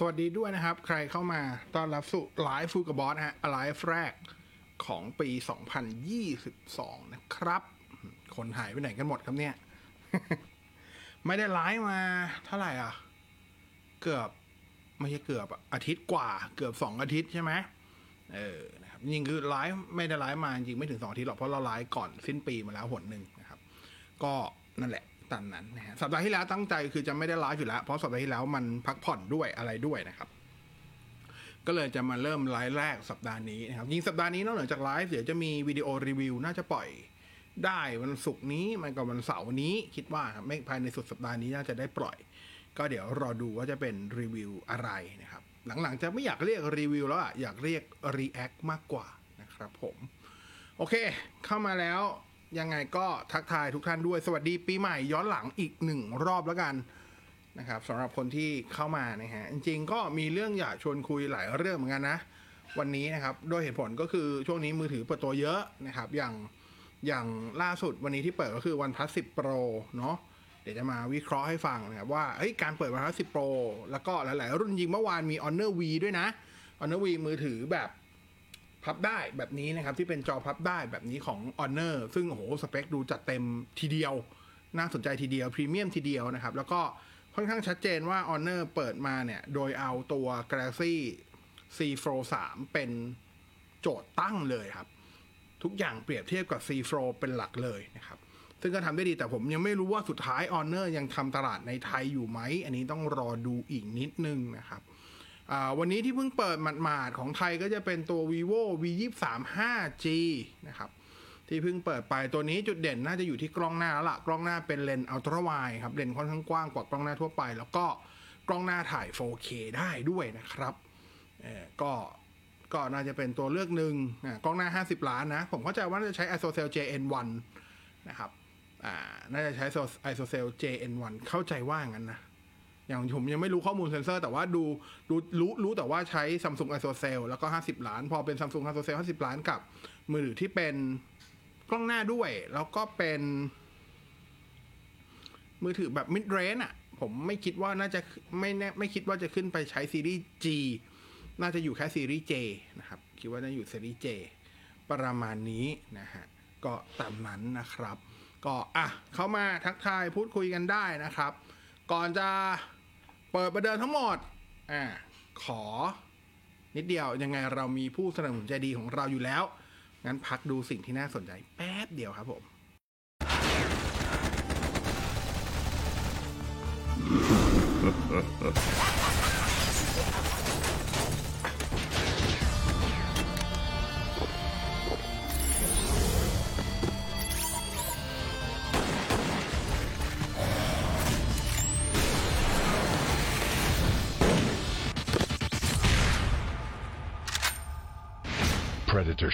สวัสดีด้วยนะครับ ใครเข้ามาต้อนรับสู่ไลฟ์ฟูกับบอสฮะไลฟ์แรกของปี 2022 นะครับ คนหายไปไหนกันหมดครับเนี่ย ไม่ได้ไลฟ์มาเท่าไหร่อะ เกือบไม่ใช่เกือบอาทิตย์กว่าเกือบสองอาทิตย์ใช่ไหมเออนะครับจริงคือไลฟ์ไม่ได้ไลฟ์มาจริงไม่ถึงสองอาทิตย์หรอกเพราะเราไลฟ์ก่อนสิ้นปีมาแล้วหนหนึ่งนะครับ ก็นั่นแหละ ตามนั้นนะฮะสัปดาห์ที่แล้วตั้งใจคือจะไม่ได้ไลฟ์อยู่แล้ว เพราะสัปดาห์ที่แล้วมันพักผ่อนด้วยอะไรด้วยนะครับ ก็เลยจะมาเริ่มไลฟ์แรกสัปดาห์นี้นะครับยิงสัปดาห์นี้นอกเหนือจากไลฟ์เดี๋ยวจะมีวิดีโอรีวิวน่าจะปล่อยได้วันศุกร์นี้มันก็วันเสาร์นี้คิดว่าครับไม่ภายในสุดสัปดาห์นี้น่าจะได้ปล่อย ก็เดี๋ยวรอดูว่าจะเป็นรีวิวอะไรนะครับ หลังๆจะไม่อยากเรียกรีวิวแล้วอะอยากเรียก react มากกว่านะครับผม โอเค เข้ามาแล้ว ยังไงก็ทักทายทุกท่านด้วย สวัสดีปีใหม่ย้อนหลังอีกหนึ่งรอบแล้วกันนะครับสำหรับคนที่เข้ามานะฮะจริงๆก็มีเรื่องอยากชวนคุยหลายเรื่องเหมือนกันนะ วันนี้นะครับโดยเหตุผลก็คือช่วงนี้มือถือเปิดตัวเยอะนะครับอย่างอย่างล่าสุดวันนี้ที่เปิดก็คือ OnePlus 10 Pro เนาะเดี๋ยวจะมาวิเคราะห์ให้ฟังนะครับว่าเฮ้การเปิด OnePlus 10 Pro แล้วก็หลาย ๆ รุ่นจริงเมื่อวานมี Honor V ด้วยนะ Honor V มือถือแบบ พับได้แบบนี้นะครับ ที่เป็นจอพับได้แบบนี้ของ Honor ซึ่งโอ้โหสเปคดูจัดเต็มทีเดียว น่าสนใจทีเดียวพรีเมียมทีเดียวนะครับ แล้วก็ค่อนข้างชัดเจนว่า Honor เปิดมาเนี่ย โดยเอาตัว Galaxy C Fold 3 เป็นโจทย์ตั้งเลยครับ ทุกอย่างเปรียบเทียบกับ C Fold เป็นหลักเลยนะครับ ซึ่งก็ทำได้ดีแต่ผมยังไม่รู้ว่าสุดท้าย Honor ยังทำตลาดในไทยอยู่ไหม อันนี้ต้องรอดูอีกนิดนึงนะครับ วันนี้ที่เพิ่งเปิดหมาดๆของไทยก็จะเป็นตัว vivo v 2 3 5g นะครับที่เพิ่งเปิดไปตัวนี้จุดเด่นน่าจะอยู่ที่กล้องหน้าแล้วละกล้องหน้าเป็นเลนส์อัลตร้าไวครับเลนส์ค่อนข้างกว้างกว่ากล้องหน้าทั่วไป แล้วก็กล้องหน้าถ่าย 4K ได้ด้วยนะครับก็ก็น่าจะเป็นตัวเลือกหนึ่งกล้องหน้า 50 ล้านนะ ผมเข้าใจว่าน่าจะใช้ ISOCELL JN1 นะครับน่าจะใช้ ISOCELL JN1 เข้าใจว่างั้นนะ อย่างผมยังไม่รู้ข้อมูลเซนเซอร์ แต่ว่าดูรู้รู้รู้แต่ว่าใช้ Samsung ISOCELL แล้วก็ 50 ล้าน พอเป็น Samsung ISOCELL 50 ล้านกับ มือถือที่เป็นกล้องหน้าด้วย แล้วก็เป็น มือถือแบบ mid range อะ ผมไม่คิดว่าน่าจะไม่แน่ไม่คิดว่าจะขึ้นไปใช้ซีรีส์ G น่าจะอยู่แค่ซีรีส์ J นะครับ คิดว่าน่าอยู่ซีรีส์ J ประมาณนี้นะฮะ ก็ตามนั้นนะครับ ก็อะเข้ามาทักทายพูดคุยกันได้นะครับ ก่อนจะ เปิดประเดิมทั้งหมด อ่า ขอ นิดเดียวยังไงเรามีผู้สนับสนุนใจดีของเราอยู่แล้ว งั้นพักดูสิ่งที่น่าสนใจแป๊บเดียวครับผม Predator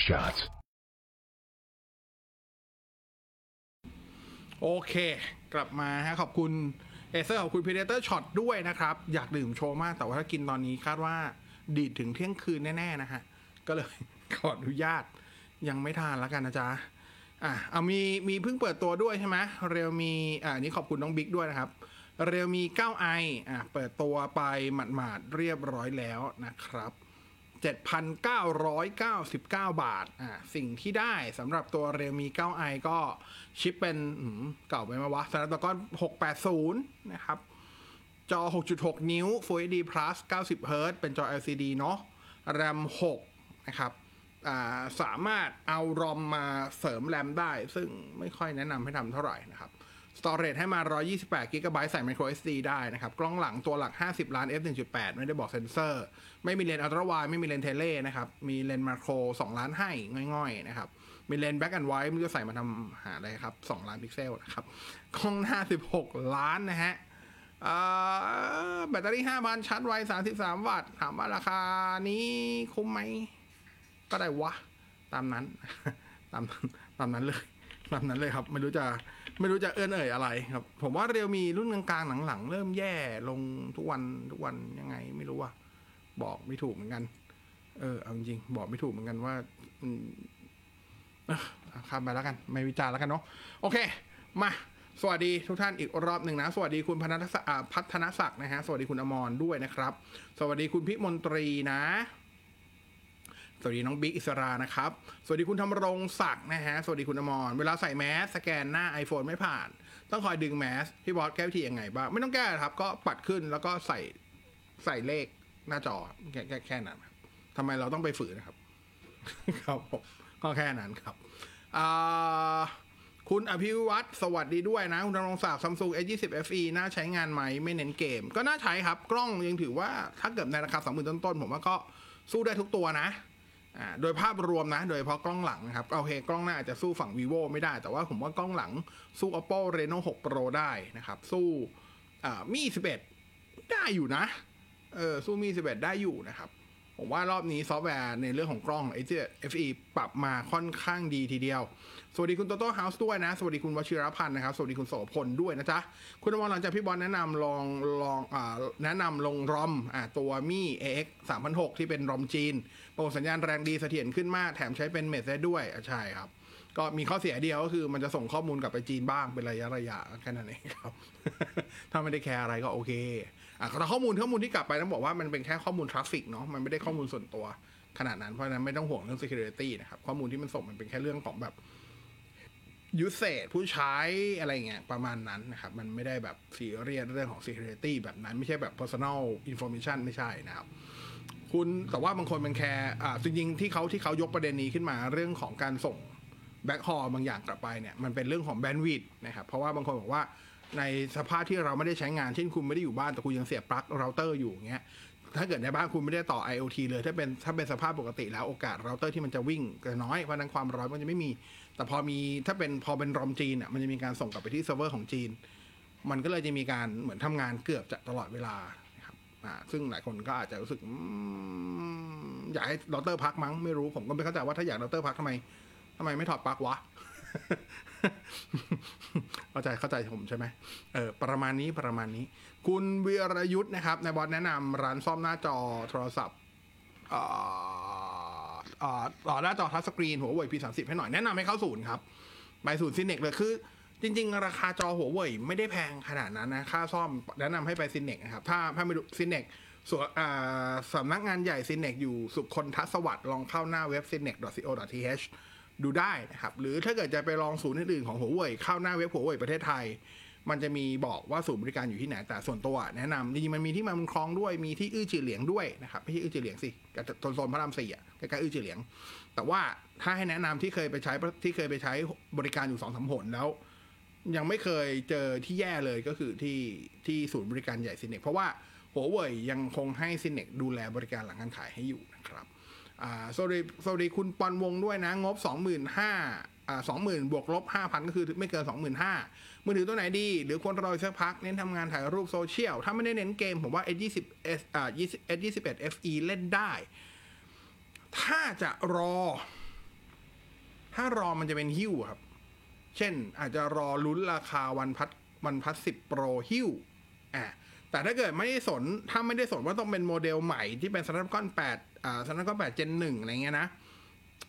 shots. โอเค กลับมาฮะ ขอบคุณเอเซอร์ขอบคุณ Predator Shot ด้วยนะครับ อยากดื่มโชว์มาก แต่ว่าถ้ากินตอนนี้คาดว่าดีดถึงเที่ยงคืนแน่ ๆ นะฮะ ก็เลยขออนุญาตยังไม่ทานแล้วกันนะจ๊ะ อะ เอามีมีเพิ่งเปิดตัวด้วยใช่ไหมเรียวมี อ่านี่ขอบคุณน้องบิ๊กด้วยนะครับ เรียวมี 9i อะ เปิดตัวไปหมาดๆเรียบร้อยแล้วนะครับ 7,999 บาท อ่า สิ่งที่ได้สำหรับตัว Realme 9i ก็ชิปเป็นอืมเก่าไปไหมวะ Snapdragon 680 นะครับ จอ 6.6 นิ้ว Full HD Plus 90 Hz เป็นจอ LCD เนาะ RAM 6 นะครับอ่าสามารถเอา ROM มาเสริม RAM ได้ ซึ่งไม่ค่อยแนะนำให้ทำเท่าไหร่นะครับ Storage ให้มา 128 GB ใส่ micro SD ได้นะครับ กล้องหลังตัวหลัก 50 ล้าน f 1.8 ไม่ได้บอกเซนเซอร์ ไม่มีเลนส์ ultra wide ไม่มีเลนส์ tele นะครับ มีเลนส์ macro 2 ล้านให้ง่อยๆ นะครับ มีเลนส์ black and white ไม่รู้จะใส่มาทำหาอะไรครับ 2 ล้านพิกเซลนะครับ กล้องหน้า 16 ล้านนะฮะแบตเตอรี่5,000ชาร์จไว 33 วัตต์ ถามว่าราคานี้คุ้มไหม ก็ได้วะ ตามนั้น ตามตามนั้นเลย ตามนั้นเลยครับ ไม่รู้จะ ไม่รู้จะเอื้อนเอ่ยอะไรครับ ผมว่าเรียวมีรุ่นกลางๆหลังๆเริ่มแย่ลงทุกวันทุกวันยังไง ไม่รู้ว่าบอกไม่ถูกเหมือนกัน เออเอาจริงบอกไม่ถูกเหมือนกันว่าอข้ามไปแล้วกัน ไม่วิจารณ์แล้วกันเนาะโอเค มา สวัสดีทุกท่านอีกรอบหนึ่งนะ สวัสดีคุณพนัทพัฒนศักดิ์นะฮะ สวัสดีคุณอมรด้วยนะครับ สวัสดีคุณพิมนตรีนะ สวัสดีน้องบิ๊กอิสรานะครับ สวัสดีคุณธรรมรงศักดิ์นะฮะ สวัสดีคุณอมร เวลาใส่แมสสแกนหน้า iPhone ไม่ผ่าน ต้องคอยดึงแมสพี่บอสแก้วิธียังไงบ้าง ไม่ต้องแก้ครับ ก็ปัดขึ้นแล้วก็ใส่ใส่เลขหน้าจอแค่แค่แค่นั้นครับทำไมเราต้องไปฝืนนะครับ ครับผมก็แค่นั้นครับอ่าคุณอภิวัตรสวัสดีด้วยนะ คุณธนรงศักดิ์ซัมซุง S20 FE น่าใช้งานไหมไม่เน้นเกม ก็น่าใช้ครับ กล้องยังถือว่าถ้าเกิดในราคา20,000ต้นๆ ผมว่าก็สู้ได้ทุกตัวนะ อ่าโดยภาพรวมนะ โดยเฉพาะกล้องหลังนะครับโอเคกล้องหน้าอาจจะสู้ฝั่ง vivo ไม่ได้ แต่ว่าผมว่ากล้องหลังสู้ OPPO Reno 6 Pro ได้นะครับ สู้อ่า Mi 11 ได้อยู่นะเออสู้ Mi 11 ได้อยู่นะครับ ผมว่ารอบนี้ซอฟต์แวร์ในเรื่องของกล้องไอเจ FE ปรับมาค่อนข้างดีทีเดียว สวัสดีคุณโตโต้เฮาส์ด้วยนะ สวัสดีคุณวชิรพันธ์นะครับ สวัสดีคุณโสพลด้วยนะจ๊ะ คุณอมรหลังจากพี่บอลแนะนำลองลองอ่าแนะนำลงรอมอ่าตัวมี่ AX 3006 ที่เป็นรอมจีน โปรสัญญาณแรงดีเสถียรขึ้นมาก แถมใช้เป็น mesh ได้ด้วยอะใช่ครับ ก็มีข้อเสียเดียวก็คือมันจะส่งข้อมูลกลับไปจีนบ้างเป็นระยะระยะแค่นั้นเองครับ ถ้าไม่ได้แคร์อะไรก็โอเคอะแต่ข้อมูลข้อมูลที่กลับไปต้องบอกว่ามันเป็นแค่ข้อมูล traffic เนาะมันไม่ได้ข้อมูลส่วนตัวขนาดนั้นเพราะนั้นไม่ต้องห่วงเรื่อง security นะครับ ข้อมูลที่มันส่งมันเป็นแค่เรื่องของแบบ usage ผู้ใช้อะไรเงี้ยประมาณนั้นนะครับ มันไม่ได้แบบซีเรียสเรื่องของ security แบบนั้นไม่ใช่แบบ personal information ไม่ใช่นะครับ คุณแต่ว่าบางคนมันแคร์อ่าจริงๆที่เขาที่เขายกประเด็นนี้ขึ้นมาเรื่องของการส่งbackhaul บางอย่างกลับไปเนี่ยมันเป็นเรื่องของ bandwidth นะครับเพราะว่าบางคนบอกว่าในสภาพที่เราไม่ได้ใช้งานเช่นคุณไม่ได้อยู่บ้านแต่คุณยังเสียบปลั๊กเราเตอร์อยู่เงี้ยถ้าเกิดในบ้านคุณไม่ได้ต่อ IoT เลยถ้าเป็นถ้าเป็นสภาพปกติแล้วโอกาสเราเตอร์ที่มันจะวิ่งก็น้อยเพราะนั้นความร้อนมันจะไม่มี แต่พอมีถ้าเป็นพอเป็น ROM จีนอะมันจะมีการส่งกลับไปที่เซิร์ฟเวอร์ของจีน มันก็เลยจะมีการเหมือนทำงานเกือบจะตลอดเวลา อ่าซึ่งหลายคนก็อาจจะรู้สึกอยากให้เราเตอร์พักมั้งไม่รู้ผมก็ไม่เข้าใจว่าถ้าอยากเราเตอร์พักทำไมทำไมไม่ถอดปลั๊กวะเข้าใจเข้าใจผมใช่ไหมเออประมาณนี้ประมาณนี้ คุณวีรยุทธ์นะครับในบอสแนะนำร้านซ่อมหน้าจอโทรศัพท์อ่อเอ่อต่อหน้าจอ touchscreen หัวเว่ย P30 ให้หน่อย แนะนำให้เข้าศูนย์ครับ ไปศูนย์ Synnex เลยคือ จริง ๆ ราคาจอหัวเว่ยไม่ได้แพงขนาดนั้นนะ ค่าซ่อมแนะนำให้ไป Synnex นะครับ ถ้าถ้าไม่รู้ Synnexส่วนสำนักงานใหญ่ซินเนกอยู่สุขคนทัศวัตลองเข้าหน้าเว็บ c i n e c c o t h ดูได้นะครับ หรือถ้าเกิดจะไปลองศูนย์อื่นๆของหัวเว่ยเข้าหน้าเว็บหัวเว่ยประเทศไทย มันจะมีบอกว่าศูนย์บริการอยู่ที่ไหน แต่ส่วนตัวแนะนำจริงๆมันมีที่มาบุญคลองด้วย มีที่อื้อจือเหลียงด้วยนะครับ ไม่ใช่อื้อจือเหลียงสิกับโซนพระรามสี่อะใกล้ๆอื้อจือเหลียง แต่ว่าถ้าให้แนะนำที่เคยไปใช้ที่เคยไปใช้บริการอยู่สองสามหนแล้ว ยังไม่เคยเจอที่แย่เลยก็คือที่ที่ศูนย์บริการใหญ่ซินเนกเพราะว่าหัวเว่ยยังคงให้ซินเนกดูแลบริการหลังการขายให้อยู่นะครับอ่าสวัสดีสวัสดีคุณปอนวงด้วยนะ งบ 25,000อ่า20,000 บวกลบ 5,000 ก็คือไม่เกิน 25,000 มือถือตัวไหนดี หรือควรรอสักพัก เน้นทำงานถ่ายรูปโซเชียล ถ้าไม่ได้เน้นเกม ผมว่า S20 S อ่า S21 FE เล่นได้ ถ้าจะรอ ถ้ารอมันจะเป็นฮิ้วครับ เช่นอาจจะรอลุ้นราคาวันพัดวันพัดสิบโปรฮิ้วอะแต่ถ้าเกิดไม่ได้สนถ้าไม่ได้สนว่าต้องเป็นโมเดลใหม่ที่เป็น Snapdragon 8อ่า Snapdragon 8 Gen 1อะไรเงี้ยนะ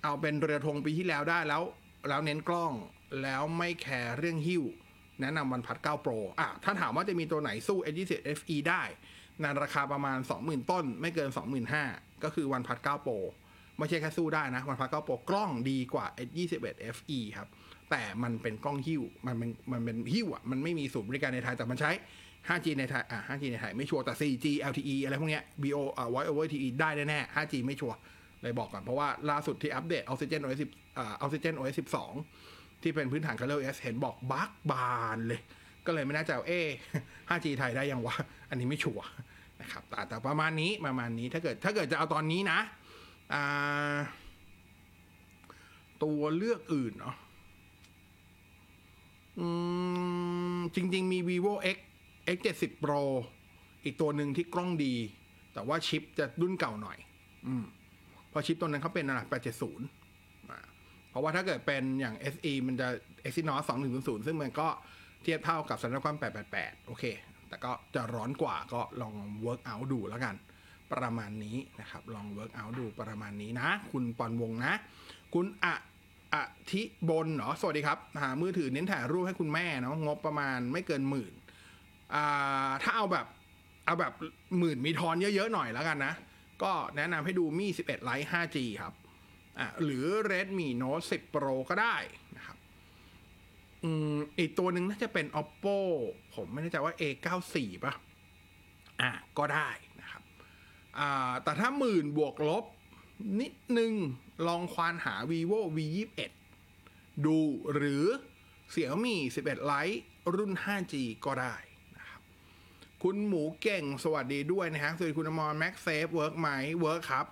เอาเป็นเรือธงปีที่แล้วได้แล้ว แล้วเน้นกล้องแล้วไม่แคร์เรื่องหิ้ว แนะนำวันพัด9 Pro อะถ้าถามว่าจะมีตัวไหนสู้ S20 FE ได้ในราคาประมาณ 20,000 ต้น ไม่เกิน 25,000 ก็คือวันพัด9 Pro ไม่ใช่แค่สู้ได้นะ วันพัด9 Pro กล้องดีกว่า S21 FE ครับ แต่มันเป็นกล้องหิ้ว มันเป็นมันเป็นหิ้วอะ มันไม่มีศูนย์บริการในไทย แต่มันใช้ 5G ในไทย อะ 5G ในไทยไม่ชัวร์แต่ 4G LTE อะไรพวกเนี้ย BO อ่า Voice over TE ได้แน่ๆ 5G ไม่ชัวร์ เลยบอกก่อน เพราะว่าล่าสุดที่อัปเดต Oxygen OS 10อ่า Oxygen OS 12 ที่เป็นพื้นฐาน Color OS เห็นบอกบักบานเลย ก็เลยไม่แน่ใจว่าเอ๊ 5G ไทยได้ยังวะ อันนี้ไม่ชัวร์นะครับแต่แต่ประมาณนี้ประมาณนี้ถ้าเกิดถ้าเกิดจะเอาตอนนี้นะ อ่า ตัวเลือกอื่นเนาะ อืมจริง ๆ มี vivo x x 7 0 pro อีกตัวหนึ่งที่กล้องดี แต่ว่าชิปจะรุ่นเก่าหน่อย อืมเพราะชิปตัวนั้นเขาเป็นอะไร870เพราะว่าถ้าเกิดเป็นอย่าง SE มันจะ Exynos 2100 ซึ่งมันก็เทียบเท่ากับ Snapdragon 888 โอเค แต่ก็จะร้อนกว่าก็ลอง work out ดูแล้วกัน ประมาณนี้นะครับ ลอง work out ดูประมาณนี้นะ คุณปอนวงนะ คุณอะ อาทิบนเหรอสวัสดีครับ หามือถือเน้นถ่ายรูปให้คุณแม่เนาะงบประมาณไม่เกินหมื่นอ่าถ้าเอาแบบเอาแบบหมื่นมีทอนเยอะๆหน่อยแล้วกันนะ ก็แนะนำให้ดูมี่11 Lite 5G ครับอ่าหรือ Redmi Note 10 Pro ก็ได้นะครับอืมอีกตัวหนึ่งน่าจะเป็น oppo ผมไม่แน่ใจว่า a94 ป่ะ อะ ก็ได้นะครับ อ่า แต่ถ้าหมื่นบวกลบนิดนึง ลองควานหา vivo v 2 1ดูหรือเสี่ยมี11 Lite รุ่น 5G ก็ได้นะครับ คุณหมูเก่งสวัสดีด้วยนะฮะสวัสดีคุณอมร Max Safe เวิร์กไหมwork ครับ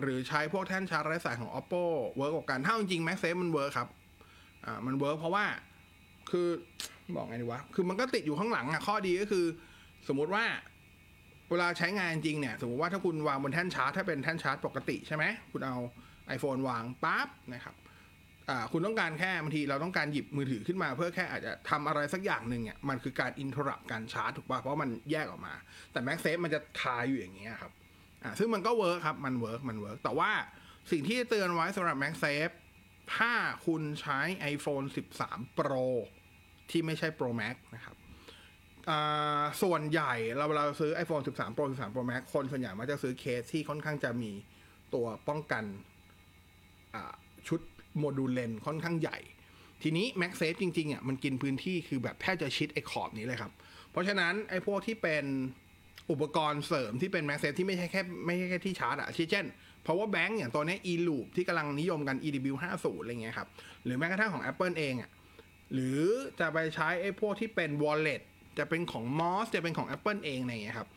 หรือใช้พวกแท่นชาร์จไร้สายของ oppo เวิร์กกว่ากันถ้าจริง Max Safe มันเวิร์กครับอ่ามันเวิร์กเพราะว่าคือบอกไงดีวะ คือมันก็ติดอยู่ข้างหลังอะข้อดีก็คือ สมมุติว่าเวลาใช้งานจริงเนี่ย สมมติว่าถ้าคุณวางบนแท่นชาร์จ ถ้าเป็นแท่นชาร์จปกติใช่ไหม คุณเอา iPhone วางปั๊บนะครับคุณต้องการแค่บางทีเราต้องการหยิบมือถือขึ้นมา เพื่อแค่อาจจะทำอะไรสักอย่างหนึ่งเนี่ยมันคือการ interrupt การชาร์จถูกป่ะเพราะมันแยกออกมา แต่ MagSafe มันจะคาอยู่อย่างเงี้ยครับอ่าซึ่งมันก็ work ครับมัน work มัน work แต่ว่าสิ่งที่เตือนไว้สำหรับ MagSafe ถ้าคุณใช้ iPhone 13 Pro ที่ไม่ใช่ Pro Max นะครับส่วนใหญ่เราเวลาซื้อ iPhone 13 Pro 13 Pro Max คนส่วนใหญ่มักจะซื้อเคสที่ค่อนข้างจะมีตัวป้องกัน ชุดโมดูลเลนส์ค่อนข้างใหญ่ ทีนี้ MagSafe จริงๆอะมันกินพื้นที่คือแบบแทบจะชิดไอ้ขอบนี้เลยครับ เพราะฉะนั้นไอ้พวกที่เป็นอุปกรณ์เสริมที่เป็น Max Safe ที่ไม่ใช่แค่ไม่ใช่แค่ที่ชาร์จอะเช่น power bank อย่างตัวนี้ e-loop ที่กำลังนิยมกัน EW 50อะไรเงี้ยครับ หรือแม้กระทั่งของ Apple เองอะหรือจะไปใช้ไอ้พวกที่เป็น wallet จะเป็นของ Moss จะเป็นของ Apple เองอะไรเงี้ยครับ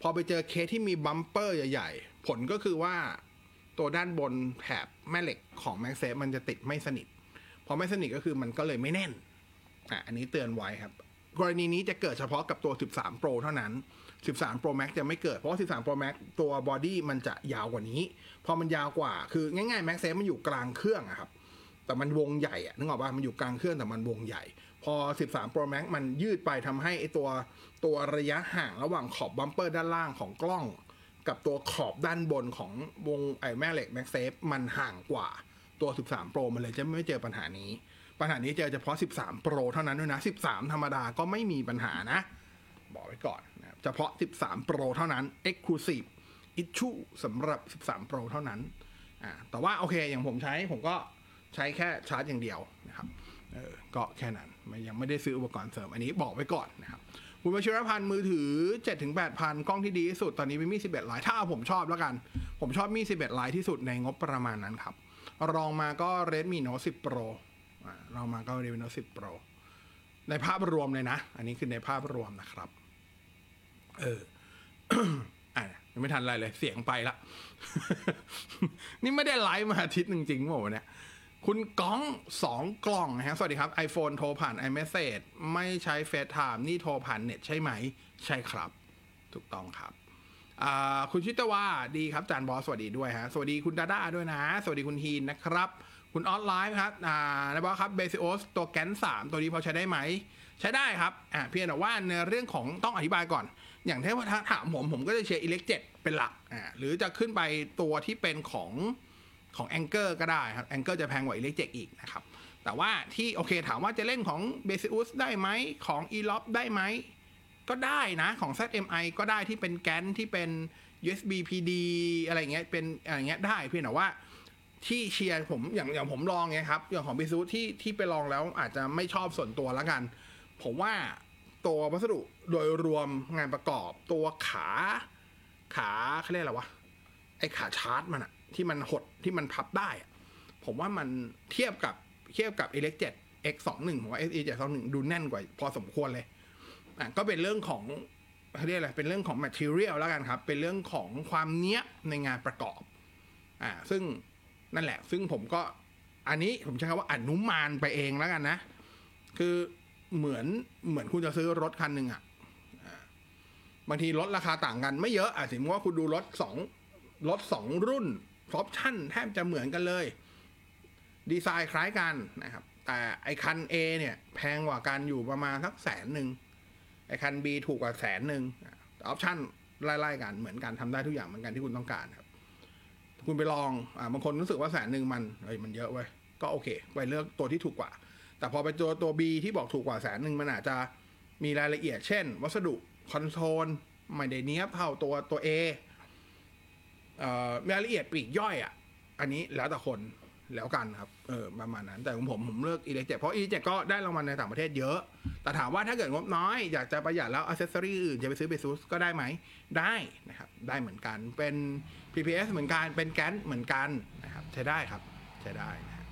พอไปเจอเคสที่มีบัมเปอร์ใหญ่ ๆ ผลก็คือว่า ตัวด้านบนแถบแม่เหล็กของ m a x s a f e มันจะติดไม่สนิทพอไม่สนิทก็คือมันก็เลยไม่แน่นอะอันนี้เตือนไว้ครับ กรณีนี้จะเกิดเฉพาะกับตัว 13 Pro เท่านั้น 13 Pro Max จะไม่เกิดเพราะว่า13 Pro Max ตัว body มันจะยาวกว่านี้ พอมันยาวกว่าคือง่ายๆ MagSafe มันอยู่กลางเครื่องอะครับแต่มันวงใหญ่อะนึกออกป่ะมันอยู่กลางเครื่องแต่มันวงใหญ่ พอ 13 Pro Max มันยืดไปทำให้ไอตัวตัวระยะห่างระหว่างขอบ bumper ด้านล่างของกล้อง กับตัวขอบด้านบนของวงไอแม่เหล็ก Max Safe มันห่างกว่าตัว 13 Pro มันเลยจะไม่เจอปัญหานี้ ปัญหานี้เจอเฉพาะ 13 Pro เท่านั้นด้วยนะ 13 ธรรมดาก็ไม่มีปัญหานะ บอกไว้ก่อนนะเฉพาะ 13 Pro เท่านั้น Exclusive Issue สำหรับ 13 Pro เท่านั้นอ่าแต่ว่าโอเคอย่างผมใช้ผมก็ใช้แค่ชาร์จอย่างเดียวนะครับเออก็แค่นั้นมันยังไม่ได้ซื้ออุปกรณ์เสริมอันนี้บอกไว้ก่อนนะครับ คุณวชิรพันธ์มือถือ 7-8,000 กล้องที่ดีที่สุด ตอนนี้เป็นมี 11 ลาย ถ้าเอาผมชอบแล้วกัน ผมชอบมี 11 ลายที่สุดในงบประมาณนั้นครับ รองมาก็ Redmi Note 10 Pro อ่ารองมาก็ Redmi Note 10 Pro ในภาพรวมเลยนะ อันนี้คือในภาพรวมนะครับ เอออะยังไม่ทันอะไรเลย เสียงไปละ นี่ไม่ได้ไลฟ์มาอาทิตย์หนึ่งจริงเปล่าวเนี่ย คุณก้องสองกล่องนะฮะ สวัสดีครับ iPhone โทรผ่าน iMessage ไม่ใช้ FaceTime นี่โทรผ่านเน็ตใช่ไหม ใช่ครับ ถูกต้องครับ คุณชิตว่าดีครับ จารย์บอส สวัสดีด้วยฮะ สวัสดีคุณดาด้าด้วยนะ สวัสดีคุณฮีนนะครับ คุณออนไลน์ครับอ่านะบอสครับ Baseus ตัว GaN 3 ตัวนี้พอใช้ได้ไหม ใช้ได้ครับอ่าเพียงแต่ว่าในเรื่องของต้องอธิบายก่อน อย่างที่ว่าถ้าถามผมผมก็จะเชียร์ Elecjet เป็นหลักอ่าหรือจะขึ้นไปตัวที่เป็นของ ของ Anker ก็ได้ครับ Anker จะแพงกว่า Elecjet อีกนะครับ แต่ว่าที่โอเคถามว่าจะเล่นของ b a s i u s ได้ไหมของ e l o p ได้ไหม ก็ได้นะของ ZMI ก็ได้ที่เป็นแกนที่เป็น USB PD อะไรเงี้ยเป็นอะไรเงี้ยได้เพียงแต่ว่าที่เชียร์ผมอย่างอย่างผมลองเงี้ยครับอย่างของ b a s i u s ที่ที่ไปลองแล้วอาจจะไม่ชอบส่วนตัวแล้วกัน ผมว่าตัววัสดุโดยรวมงานประกอบตัวขาขาเขาเรียกอะไรวะไอขาชาร์จมันอะ ที่มันหดที่มันพับได้ ผมว่ามันเทียบกับเทียบกับ e l e c 7 X 2 1ผมว่า SE 7 2 1ดูแน่นกว่าพอสมควรเลยอะก็เป็นเรื่องของเขาเรียกอะไรเป็นเรื่องของ material แล้วกันครับ เป็นเรื่องของความเนี้ยในงานประกอบอ่าซึ่งนั่นแหละ ซึ่งผมก็อันนี้ผมใช้คำว่าอนุมานไปเองแล้วกันนะ คือเหมือนเหมือนคุณจะซื้อรถคันหนึ่งอะอ่าบางทีรถราคาต่างกันไม่เยอะอะสมมติว่าคุณดูรถสองรถสองรุ่น ออปชั่นแทบจะเหมือนกันเลย ดีไซน์คล้ายกันนะครับ แต่ไอคัน A เนี่ย แพงกว่ากันอยู่ประมาณสักแสนหนึ่งไอคัน B ถูกกว่าแสนหนึ่งออปชั่นไล่ๆกันเหมือนกันทำได้ทุกอย่างเหมือนกันที่คุณต้องการครับ คุณไปลองอ่าบางคนรู้สึกว่าแสนหนึ่งมันเฮ้ยมันเยอะเว้ยก็โอเค ไปเลือกตัวที่ถูกกว่า แต่พอไปตัวตัว B ที่บอกถูกกว่าแสนหนึ่งมันอาจจะมีรายละเอียดเช่น วัสดุคอนโทรลไม่ได้เนี้ยบเท่าตัวตัว A รายละเอียดปลีกย่อยอะ อันนี้แล้วแต่คนแล้วกันครับ เออประมาณนั้น แต่ของผมผมเลือก e l e c t เจ็เพราะ e l e c t ก็ได้รางวัลในต่างประเทศเยอะ แต่ถามว่าถ้าเกิดงบน้อย อยากจะประหยัดแล้วอ c เซสซอรี่อื่นจะไปซื้อเบซูสก็ได้ไหม ได้นะครับ ได้เหมือนกัน เป็น PPS เหมือนกัน เป็นแกนเหมือนกันนะครับ ใช้ได้ครับ ใช้ได้นะ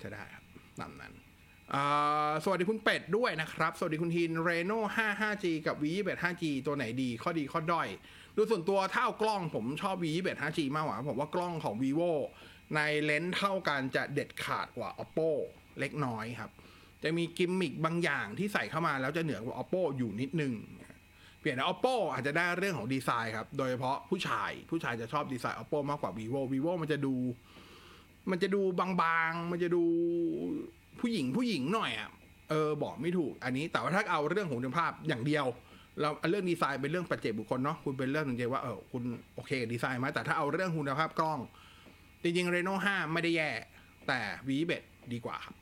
ใช้ได้ครับ ตามนั้นสวัสดีคุณเป็ดด้วยนะครับ สวัสดีคุณทีนเรโน่ 55G กับ V21 5G ตัวไหนดี ข้อดีข้อด้อย ดูส่วนตัวถ้าเอากล้องผมชอบ V21 5G มากกว่า ผมว่ากล้องของ vivo ในเลนส์เท่ากันจะเด็ดขาดกว่า oppo เล็กน้อยครับ จะมีกิมมิคบางอย่างที่ใส่เข้ามาแล้วจะเหนือกว่า oppo อยู่นิดนึง เปลี่ยน oppo อาจจะได้เรื่องของดีไซน์ครับ โดยเฉพาะผู้ชาย ผู้ชายจะชอบดีไซน์ oppo มากกว่า vivo vivo มันจะดู มันจะดูบางๆ มันจะดูผู้หญิงผู้หญิงหน่อยอะ เออบอกไม่ถูก อันนี้แต่ว่าถ้าเอาเรื่องของคุณภาพอย่างเดียว เราเรื่องดีไซน์เป็นเรื่องปัจเจกบุคคลเนาะคุณเป็นเรื่องจริงๆว่าเออคุณโอเคกับดีไซน์ไหมแต่ถ้าเอาเรื่องคุณภาพกล้อง จริงๆ Reno 5ไม่ได้แย่ แต่ v ีดีกว่าครับ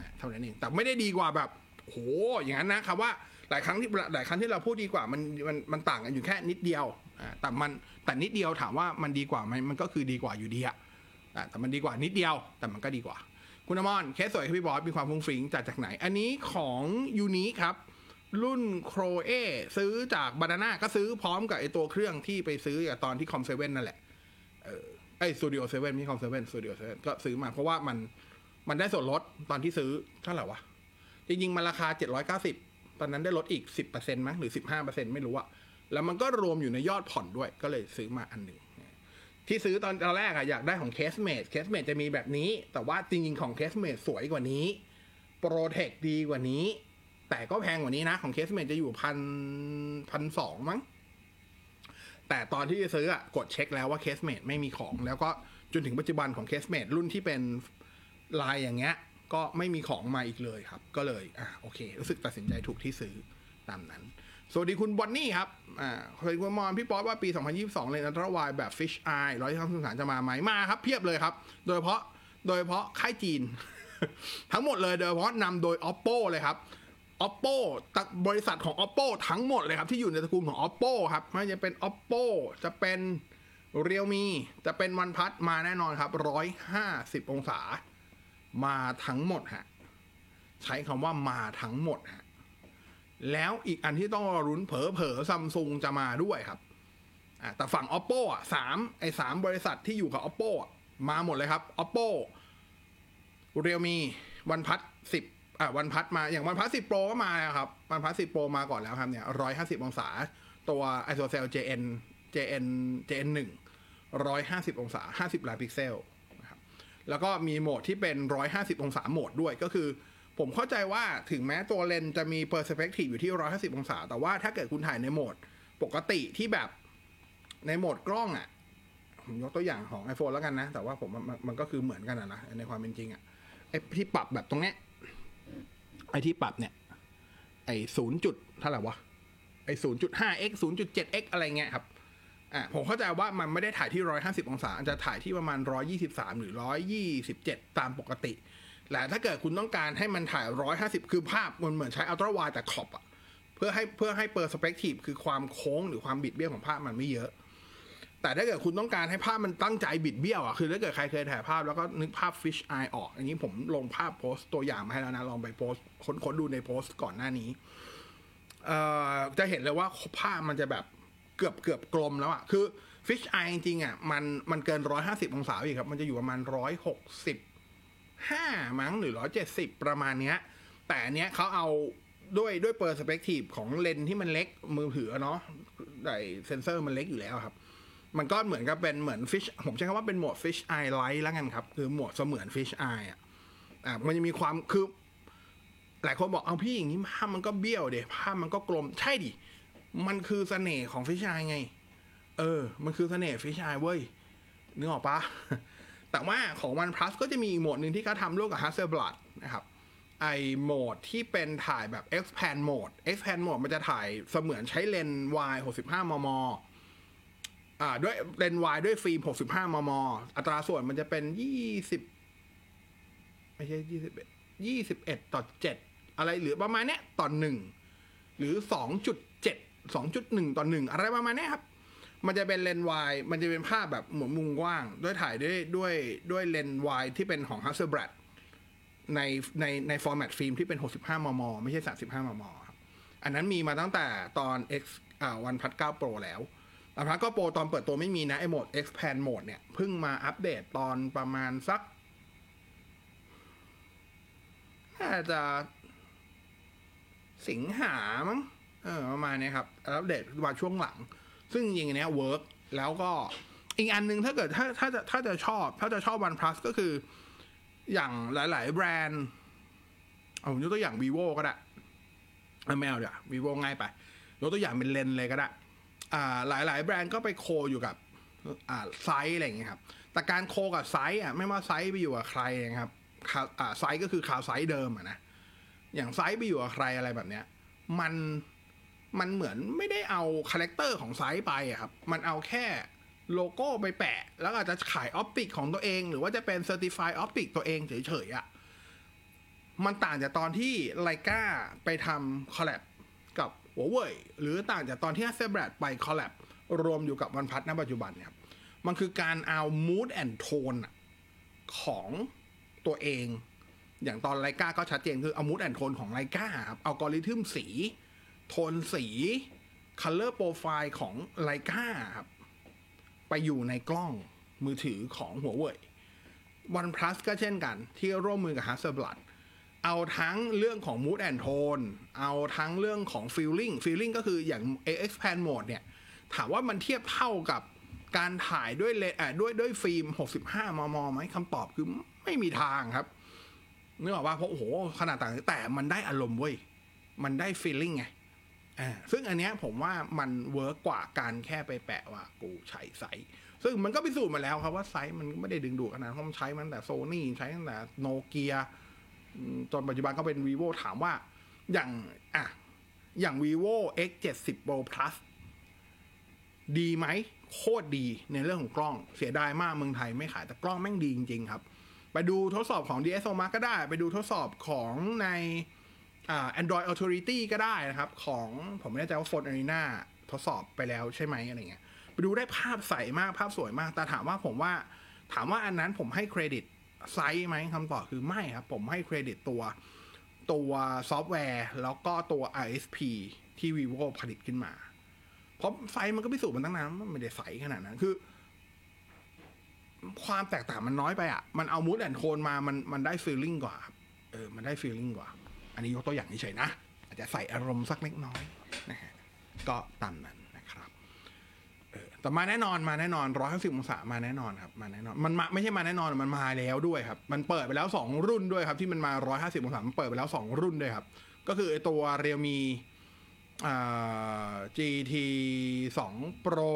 นะเท่านั้นเองแต่ไม่ได้ดีกว่าแบบโหอย่างนั้นนะครับว่าหลายครั้งที่หลายครั้งที่เราพูดดีกว่ามันมันมันต่างกันอยู่แค่นิดเดียวอ่าแต่มันแต่นิดเดียวถามว่ามันดีกว่าไหมมันก็คือดีกว่าอยู่ดีอะแต่มันดีกว่านิดเดียวแต่มันก็ดีกว่า คุณอมรเคสสวยพี่บอสมีความฟรุ้งฟริ้งจากจากไหน อันนี้ของ UNIQ ครับ รุ่น Coehl ซื้อจากบานาน่าก็ซื้อพร้อมกับไอตัวเครื่องที่ไปซื้อกับตอนที่คอมเซเว่นนั่นแหละ เออไอสตูดิโอเซเว่นไม่คอมเซเว่นสตูดิโอเซเว่นก็ซื้อมาเพราะว่ามันมันได้ส่วนลดตอนที่ซื้อเท่าไหร่วะ จริงๆ มันราคา790ตอนนั้นได้ลดอีก10%มั้งหรือ15%ไม่รู้อะแล้วมันก็รวมอยู่ในยอดผ่อนด้วย ก็เลยซื้อมาอันหนึ่งที่ซื้อตอนตอนแรกอะอยากได้ของ Case-Mate Case-Mate จะมีแบบนี้ แต่ว่าจริงๆของ Case-Mate สวยกว่านี้ protect ดีกว่านี้ แต่ก็แพงกว่านี้นะ ของ Case-Mate จะอยู่พันพันสองมั้ง แต่ตอนที่จะซื้ออะกดเช็คแล้วว่า Case-Mate ไม่มีของ แล้วก็จนถึงปัจจุบันของ Case-Mate รุ่นที่เป็นลายอย่างเงี้ย ก็ไม่มีของมาอีกเลยครับ ก็เลยอะโอเค รู้สึกตัดสินใจถูกที่ซื้อตามนั้น สวัสดีคุณบอนนี่ครับ อ่าเคยคุณมอนพี่ป๊อตว่าปี 2022 เลนอัลตร้าไวแบบ Fish Eye ร้อยที่ทำสื่อสารจะมาไหมมาครับ เพียบเลยครับ โดยเฉพาะโดยเฉพาะค่ายจีน ทั้งหมดเลยโดยเฉพาะนำโดย oppo เลยครับ oppo ตะบริษัทของ oppo ทั้งหมดเลยครับ ที่อยู่ในตระกูลของ oppo ครับไม่ว่าจะเป็น oppo จะเป็น realme จะเป็น OnePlus มาแน่นอนครับ 150 องศา มาทั้งหมดฮะใช้คำว่ามาทั้งหมดฮะแล้วอีกอันที่ต้องรุ้นเผลอเผลอซัมซุงจะมาด้วยครับแต่ฝั่ง oppo อะสามไอ้สามบริษัทที่อยู่กับ oppo มาหมดเลยครับ oppo realme oneplus สิบ อะ oneplus มาอย่าง oneplus 10 pro ก็มาแล้วครับ oneplus 10 pro มาก่อนแล้วครับเนี่ยร้อยห้าสิบองศา ตัว isocell jn jn jn หนึ่งร้อยห้าสิบองศาห้าสิบล้านพิกเซลนะครับแล้วก็มีโหมดที่เป็น150องศาโหมดด้วยก็คือ ผมเข้าใจว่าถึงแม้ตัวเลนส์จะมี perspective อยู่ที่150องศา แต่ว่าถ้าเกิดคุณถ่ายในโหมดปกติที่แบบในโหมดกล้องอะ่ะผมยกตัวอย่างของ iPhone แล้วกันนะ แต่ว่าผมมันมันก็คือเหมือนกันนะในความเป็นจริงอะ่ะไอ้ที่ปรับแบบตรงเนี้ย ไอ้ที่ปรับเนี่ย ไอ้ศูนย์จุดเท่าไหร่วะ ไอ้ศูนย์จุดห้า x ศูนย์จุดเจ็ด x อะไรเงี้ยครับ อะผมเข้าใจว่ามันไม่ได้ถ่ายที่150องศาจะถ่ายที่ประมาณ123หรือ127ตามปกติแต่ถ้าเกิดคุณต้องการให้มันถ่าย150คือภาพมันเหมือนใช้อัลตร้าไวแต่ขอบอะเพื่อให้เพื่อให้เปอร์สเปกทีฟคือความโค้งหรือความบิดเบี้ยวของภาพมันไม่เยอะ แต่ถ้าเกิดคุณต้องการให้ภาพมันตั้งใจบิดเบี้ยวอะคือถ้าเกิดใครเคยถ่ายภาพแล้วก็นึกภาพ fish eye ออกอันนี้ผมลงภาพโพสต์ตัวอย่างมาให้แล้วนะ ลองไปโพสค้นค้นดูในโพสต์ก่อนหน้านี้เอ่อจะเห็นเลยว่าภาพมันจะแบบเกือบเกือบกลมแล้วอะคือ fish eye จริงๆอะมันมันเกินร้อยห้าสิบองศาอีกครับ มันจะอยู่ประมาณร้อยหกสิบห้ามั้งหรือร้อยเจ็ดสิบประมาณเนี้ย แต่เนี้ยเขาเอาด้วยด้วยเปอร์สเปกทีฟของเลนส์ที่มันเล็กมือถือเนาะไดเซนเซอร์มันเล็กอยู่แล้วครับ มันก็เหมือนกับเป็นเหมือน fish ผมใช้คำว่าเป็นโหมด fish eye light แล้วกันครับ คือโหมดเสมือน fish eye อะอะมันจะมีความคือหลายคนบอกเอาพี่อย่างนี้ภาพมันก็เบี้ยวเดภาพมันก็กลมใช่ดิ มันคือเสน่ห์ของฟิชไอไง เออ มันคือเสน่ห์ฟิชไอเว้ยนึกออกปะแต่ว่าของ OnePlus ก็จะมีอีกโหมดหนึ่งที่เขาทำร่วมกับ Hasselblad นะครับไอโหมดที่เป็นถ่ายแบบ expand mode expand mode มันจะถ่ายเสมือนใช้เลนส์ wide 65 มม อ่าด้วยเลนส์ wide ด้วยฟิล์ม 65 มม อัตราส่วนมันจะเป็น 20 ไม่ใช่ยี่สิบเอ็ดยี่สิบเอ็ดต่อเจ็ดอะไรหรือประมาณเนี้ยต่อหนึ่งหรือสองจุดเจ็ดสองจุดหนึ่งต่อหนึ่งอะไรประมาณเนี้ยครับ มันจะเป็นเลนส์วายมันจะเป็นภาพแบบหมุนมุมกว้าง ด้วยถ่ายด้วยด้วยด้วยเลนส์วายที่เป็นของ Hasselblad ในในใน format ฟิล์มที่เป็น 65 มม ไม่ใช่ 35 มม ครับ อันนั้นมีมาตั้งแต่ตอน X อ่าวันพัด9 Pro แล้ว วันพัด9 Pro ตอนเปิดตัวไม่มีนะไอโหมด expand mode เนี่ยเพิ่งมาอัปเดตตอนประมาณสักน่าจะสิงหามั้งเออประมาณนี้ครับอัปเดตมาช่วงหลัง ซึ่งจริงๆอันเนี้ยเวิร์กแล้วก็อีกอันหนึ่งถ้าเกิดถ้าถ้าจะถ้าจะชอบ ถ้าจะชอบ OnePlus ก็คืออย่างหลาย ๆ แบรนด์เอาผมยกตัวอย่าง vivo ก็ได้เอาไม่เอาเดี๋ยว vivo ง่ายไปยกตัวอย่างเป็นเลนส์เลยก็ได้ อ่ายหลายแบรนด์ก็ไป co อยู่กับ ZEISS อะไรอย่างเงี้ยครับ แต่การ co กับ ZEISS อะไม่ว่า ZEISS ไปอยู่กับใครนะครับ ZEISS ก็คือข่าว ZEISS เดิมอะนะ อย่าง ZEISS ไปอยู่กับใครอะไรแบบเนี้ย มันมันเหมือนไม่ได้เอา character ของ ZEISS ไปอะครับ มันเอาแค่โลโก้ไปแปะ แล้วอาจจะขาย optic ของตัวเอง หรือว่าจะเป็น certify optic ตัวเองเฉยๆอะมันต่างจากตอนที่ไลกาไปทำคอลแลบ หัวเว่ยหรือต่างจากตอนที่ฮัสเซบรดไปคอลแลบรวมอยู่กับวันพัทณปัจจุบันเนี่ยครับมันคือการเอา mood and tone ของตัวเอง อย่างตอนไลกาก็ชัดเจนคือเอา mood and tone ของไลกาครับเอัลกริทึมสี โทนสี color profile ของไลกาครับไปอยู่ในกล้องมือถือของหัวเว่ย OnePlus ก็เช่นกันที่ร่วมมือกับ Hasselblad เอ เอาทั้งเรื่องของ mood and tone เอาทั้งเรื่องของ feeling feeling ก็คืออย่าง XPan mode เนี่ย ถามว่ามันเทียบเท่ากับการถ่ายด้วยเลนส์ด้วยด้วยฟิล์ม 65 มมไหมคำตอบคือไม่มีทางครับนึกออกว่าเพราะโอ้โหขนาดต่างแต่มันได้อารมณ์เว้ย มันได้ feeling ไงอ่าซึ่งอันเนี้ยผมว่ามัน work กว่าการแค่ไปแปะว่ากูใช้ ZEISSซึ่งมันก็พิสูจน์มาแล้วครับว่าไซส์มันไม่ได้ดึงดูดขนาดนั้นเพราะมันใช้มันแต่โซนี่ใช้ตั้งแต่โนเกีย จนปัจจุบันก็เป็น vivo ถามว่าอย่างอะอย่าง vivo x 7 0 pro plus ดีไหม โคตรดีในเรื่องของกล้องเสียดายมากเมืองไทยไม่ขายแต่กล้องแม่งดีจริง ๆ ครับ ไปดูทดสอบของ DSO Mark ก็ได้ ไปดูทดสอบของในอ่า Android Authority ก็ได้นะครับ ของผมไม่แน่ใจว่า Phone Arena ทดสอบไปแล้วใช่ไหมอะไรเงี้ย ไปดูได้ภาพใสมากภาพสวยมาก แต่ถามว่าผมว่าถามว่าอันนั้นผมให้เครดิต ZEISS ไหมคำตอบคือไม่ครับ ผมให้เครดิตตัวตัวซอฟต์แวร์ แล้วก็ตัว ISP ที่ vivo ผลิตขึ้นมา เพราะ ZEISS มันก็พิสูจน์มันตั้งนานมันไม่ได้ใสขนาดนั้น คือ ความแตกต่างมันน้อยไปอะ มันเอา mood and tone มา มันมันได้ feeling กว่า เออ มันได้ฟีลลิ่งกว่า อันนี้ยกตัวอย่างเฉยๆนะ อาจจะใส่อารมณ์สักเล็กน้อยนะฮะ ก็ตามนั้น แต่มาแน่นอนมาแน่นอนร้อยห้าสิบองศามาแน่นอนครับมาแน่นอนมันมาไม่ใช่มาแน่นอนมันมาแล้วด้วยครับ มันเปิดไปแล้วสองรุ่นด้วยครับ ที่มันมาร้อยห้าสิบองศามันเปิดไปแล้วสองรุ่นด้วยครับ ก็คือตัวเรียวมีอ่า GT 2 Pro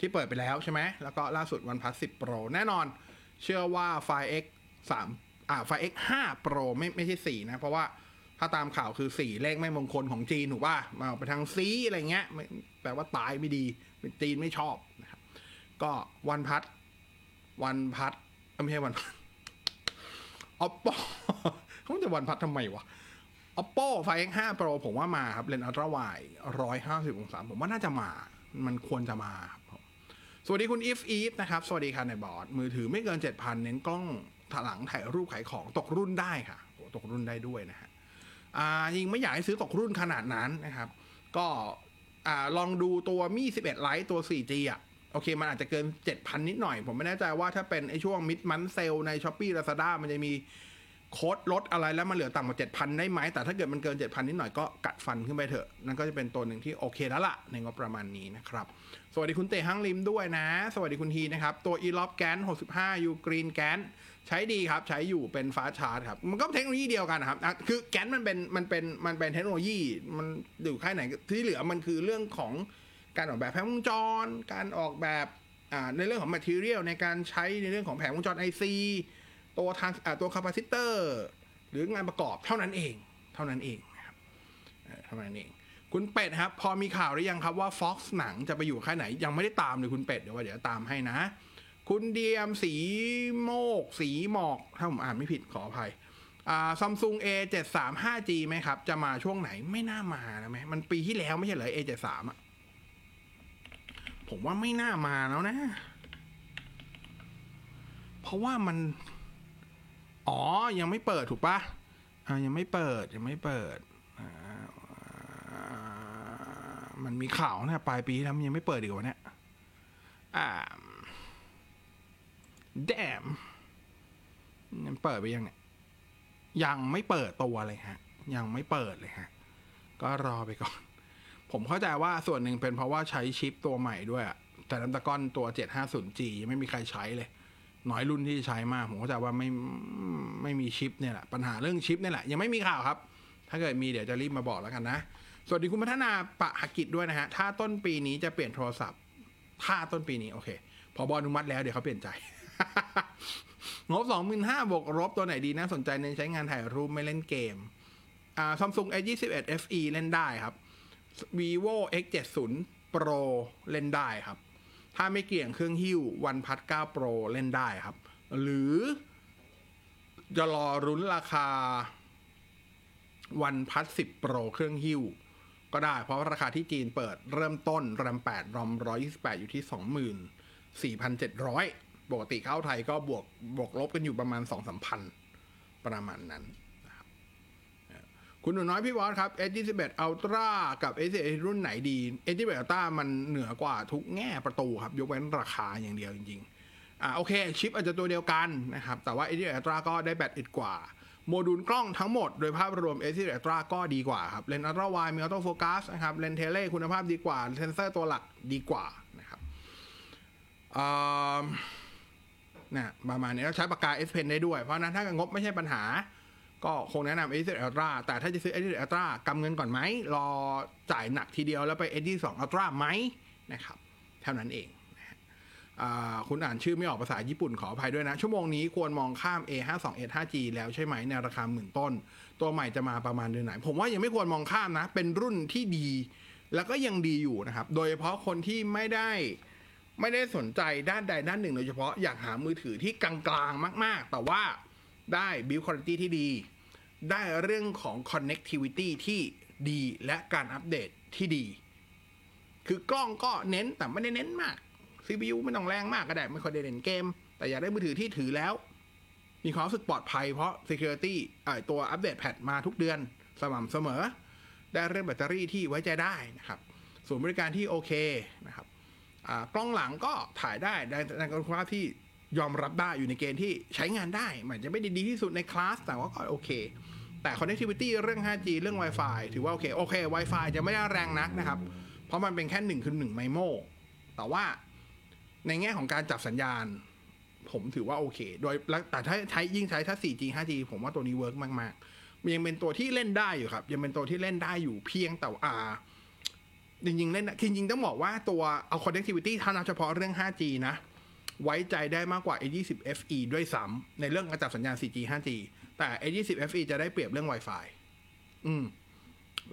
ที่เปิดไปแล้วใช่ไหมแล้วก็ล่าสุด OnePlus 10 Pro แน่นอน เชื่อว่า Fire X 3อ่า Fire X 5 Pro ไม่ไม่ใช่ 4 นะ เพราะว่าถ้าตามข่าวคือ 4 เลขไม่มงคลของจีนถูกป่ะมาไปทางซีอะไรเงี้ยแปลว่าตายไม่ดี เป็นจีนไม่ชอบนะครับ ก็วันพัดวันพัดไม่ใช่วันพัด Oppo เขาจะวันพัดทำไมวะ Oppo Find X5 Pro ผมว่ามาครับเลนส์อัลตร้าไวร้อยห้าสิบองศาผมว่าน่าจะมา มันควรจะมาครับสวัสดีคุณ if if นะครับ สวัสดีค่ะในบอร์ด มือถือไม่เกิน 7,000 เน้นกล้องถลังถ่ายรูปขายของตกรุ่นได้ค่ะโตกรุ่นได้ด้วยนะฮะอ่ายิงไม่อยากให้ซื้อตกรุ่นขนาดนั้นนะครับ ก็ อ่าลองดูตัวมี่11ไลท์ตัว 4G อะ โอเค มันอาจจะเกิน 7,000 นิดหน่อย ผมไม่แน่ใจว่าถ้าเป็นไอช่วงมิดมันเซลใน s h อ p e e Lazada มันจะมี โค้ดลดอะไรแล้วมันเหลือต่ำกว่าเจ็ดพันได้ไหม แต่ถ้าเกิดมันเกินเจ็ดพันนิดหน่อยก็กัดฟันขึ้นไปเถอะ นั่นก็จะเป็นตัวหนึ่งที่โอเคแล้วล่ะ ในงบประมาณนี้นะครับ สวัสดีคุณเตะห้างริมด้วยนะ สวัสดีคุณทีนะครับ ตัว e l o p แกน65 u green แกนใช้ดีครับ ใช้อยู่เป็นฟ้าชาร์จครับ มันก็เทคโนโลยีเดียวกันนะครับ คือแกนมันเป็นมันเป็นมันเป็นเทคโนโลยี มันอยู่ค่ายไหนที่เหลือมันคือเรื่องของการออกแบบแผงวงจร การออกแบบในเรื่องของ material ในการใช้ในเรื่องของแผงวงจร IC ตัวทางตัวคาปาซิเตอร์หรืองานประกอบเท่านั้นเอง เท่านั้นเองนะครับเท่านั้นเอง คุณเป็ดครับ พอมีข่าวหรือยังครับว่า Fox หนังจะไปอยู่ค่ายไหน ยังไม่ได้ตามเลยคุณเป็ดเดี๋ยวว่าเดี๋ยวตามให้นะ คุณเดียมสีโมก สีหมอก ถ้าผมอ่านไม่ผิดขออภัยอ่าซัมซุง A 7 3 5 G ไหมครับ จะมาช่วงไหนไม่น่ามานะไหมมันปีที่แล้วไม่ใช่เหรอ A 7 3อะผมว่าไม่น่ามาแล้วนะ เพราะว่ามัน อ๋อ ยังไม่เปิดถูกปะอ่ายังไม่เปิดยังไม่เปิดอ่ามันมีข่าวนะปลายปีแล้วมันยังไม่เปิดอีกวะเนี่ยอ่าแดมมันเปิดไปยังเนี่ย ยังไม่เปิดตัวเลยฮะ ยังไม่เปิดเลยฮะ ก็รอไปก่อน ผมเข้าใจว่าส่วนหนึ่งเป็นเพราะว่าใช้ชิปตัวใหม่ด้วยอะแต่น้ำตะก้อนตัว 750G ยังไม่มีใครใช้เลย น้อยรุ่นที่ใช้มาก ผมเข้าใจว่าไม่ไม่มีชิปเนี่ยแหละปัญหาเรื่องชิปเนี่ยแหละ ยังไม่มีข่าวครับ ถ้าเกิดมีเดี๋ยวจะรีบมาบอกแล้วกันนะ สวัสดีคุณพัฒนาปะหกิจด้วยนะฮะ ถ้าต้นปีนี้จะเปลี่ยนโทรศัพท์ ถ้าต้นปีนี้โอเค พอบอนุมัติแล้วเดี๋ยวเขาเปลี่ยนใจ งบสองหมื่นห้าบวกลบตัวไหนดีนะสนใจในนใช้งานถ่ายรูปไม่เล่นเกม อ่าซัมซุง A21 FE เล่นได้ครับ vivo X70 Pro เล่นได้ครับ ถ้าไม่เกี่ยงเครื่องหิ้ววันพัด9 Pro เล่นได้ครับ หรือจะรอรุ้นราคาวันพัด10 Pro เครื่องหิ้ว ก็ได้เพราะว่าราคาที่จีนเปิดเริ่มต้น RAM 8 ROM 128 อยู่ที่ 24,700 ปกติเข้าไทยก็บวกบวกลบกันอยู่ประมาณ 2-3พันประมาณนั้น คุณหนูน้อยพี่บอสครับ S21 Ultra กับ S21 รุ่นไหนดี S21 Ultra มันเหนือกว่าทุกแง่ประตูครับ ยกเว้นราคาอย่างเดียวจริงๆ อ่าโอเค ชิปอาจจะตัวเดียวกันนะครับ แต่ว่า S21 Ultra ก็ได้แบตอึดกว่า โมดูลกล้องทั้งหมดโดยภาพรวม S21 Ultra ก็ดีกว่าครับ เลนส์ Ultra Wide มี auto focus นะครับ เลนส์ tele คุณภาพดีกว่า เซนเซอร์ตัวหลักดีกว่านะครับอ่านะประมาณนี้แล้วใช้ปากกา S Pen ได้ด้วย เพราะฉะนั้นถ้างบไม่ใช่ปัญหา ก็คงแนะนำ A 1 Ultra แต่ถ้าจะซื้อ A 1 Ultra กำเงินก่อนไหม รอจ่ายหนักทีเดียวแล้วไป A 2 Ultra ไหมนะครับเท่านั้นเองนะคุณอ่านชื่อไม่ออกภาษาญี่ปุ่นขออภัยด้วยนะ ชั่วโมงนี้ควรมองข้าม A 5 2 S 5G แล้วใช่ไหมในราคาหมื่นต้น ตัวใหม่จะมาประมาณเดือนไหน ผมว่ายังไม่ควรมองข้ามนะ เป็นรุ่นที่ดี แล้วก็ยังดีอยู่นะครับ โดยเฉพาะคนที่ไม่ได้ไม่ได้สนใจด้านใดด้านหนึ่ง โดยเฉพาะอยากหามือถือที่กลางๆมาก ๆ แต่ว่า ได้ build quality ที่ดี ได้เรื่องของ connectivity ที่ดีและการอัปเดตที่ดี คือกล้องก็เน้นแต่ไม่ได้เน้นมาก CPU ไม่ต้องแรงมากก็ได้ ไม่ค่อยได้เล่นเกม แต่อยากได้มือถือที่ถือแล้ว มีความรู้สึกปลอดภัยเพราะ security เอ่ตัวอัปเดตแพทมาทุกเดือนสม่ำเสมอ ได้เรื่องแบตเตอรี่ที่ไว้ใจได้นะครับศูนย์บริการที่โอเคนะครับกล้องหลังก็ถ่ายได้ในในคุณภาพที่ ยอมรับได้อยู่ในเกณฑ์ที่ใช้งานได้ มันจะไม่ได้ดีที่สุดในคลาสแต่ว่าก็โอเค แต่ connectivity เรื่อง 5G เรื่อง Wi-Fi ถือว่าโอเค โอเค Wi-Fi จะไม่ได้แรงนักนะครับ เพราะมันเป็นแค่หนึ่งคูณหนึ่ง MIMO แต่ว่าในแง่ของการจับสัญญาณ ผมถือว่าโอเค โดยแล้วแต่ถ้าใช้ยิ่งใช้ถ้า 4G 5G ผมว่าตัวนี้ work มากๆมันยังเป็นตัวที่เล่นได้อยู่ครับ ยังเป็นตัวที่เล่นได้อยู่เพียงแต่ว่าจริงๆเล่นจริงๆต้องบอกว่าตัวเอา connectivity ถ้านับเฉพาะเรื่อง 5G นะ ไว้ใจได้มากกว่า A20 FE ด้วยซ้ำในเรื่องการจับสัญญาณ 4G 5G แต่ A20 FE จะได้เปรียบเรื่อง Wi-Fi อืม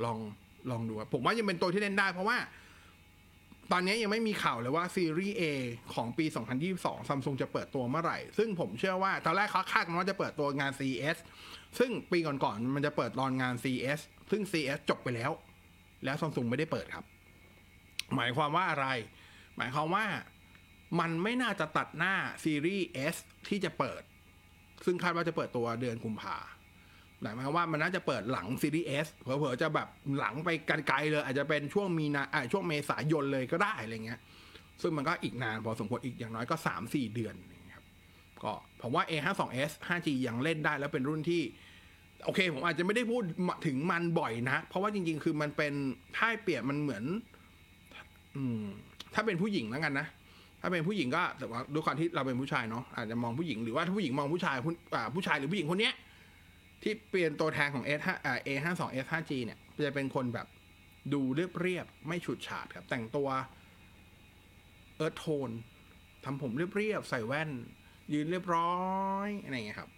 ลองลองดูครับผมว่ายังเป็นตัวที่เล่นได้เพราะว่า ตอนนี้ยังไม่มีข่าวเลยว่าซีรีส์ A ของปี 2022 Samsung จะเปิดตัวเมื่อไหร่ ซึ่งผมเชื่อว่าตอนแรกเขาคาดกันว่าจะเปิดตัวงาน CES ซึ่งปีก่อนๆมันจะเปิดตอนงาน CES ซึ่ง CES จบไปแล้ว แล้ว Samsung ไม่ได้เปิดครับ หมายความว่าอะไร หมายความว่า มันไม่น่าจะตัดหน้าซีรีส์ S ที่จะเปิด ซึ่งคาดว่าจะเปิดตัวเดือนกุมภาหมายความว่ามันน่าจะเปิดหลังซีรีส์ S เผลอๆจะแบบหลังไปไกลๆเลย อาจจะเป็นช่วงมีนาช่วงเมษายนเลยก็ได้อะไรเงี้ย ซึ่งมันก็อีกนานพอสมควรอีกอย่างน้อยก็ 3-4 เดือนนะครับก็ผมว่า A52s 5G ยังเล่นได้แล้วเป็นรุ่นที่โอเค ผมอาจจะไม่ได้พูดถึงมันบ่อยนะ เพราะว่าจริง ๆ คือมันเป็นถ้าให้เปรียบมันเหมือน อืม ถ้าเป็นผู้หญิงแล้วกันนะ ถ้าเป็นผู้หญิงก็แต่ว่าด้วยความที่เราเป็นผู้ชายเนาะอาจจะมองผู้หญิงหรือว่าถ้าผู้หญิงมองผู้ชายผู้ผู้ชายหรือผู้หญิงคนเนี้ยที่เปลี่ยนตัวแทนของ S 5อ่า A 5 2 S 5 G เนี่ยจะเป็นคนแบบดูเรียบเรียบไม่ฉูดฉาดครับ แต่งตัวเอิร์ธโทนทำผมเรียบเรียบใส่แว่น ยืนเรียบร้อยอะไรเงี้ยครับ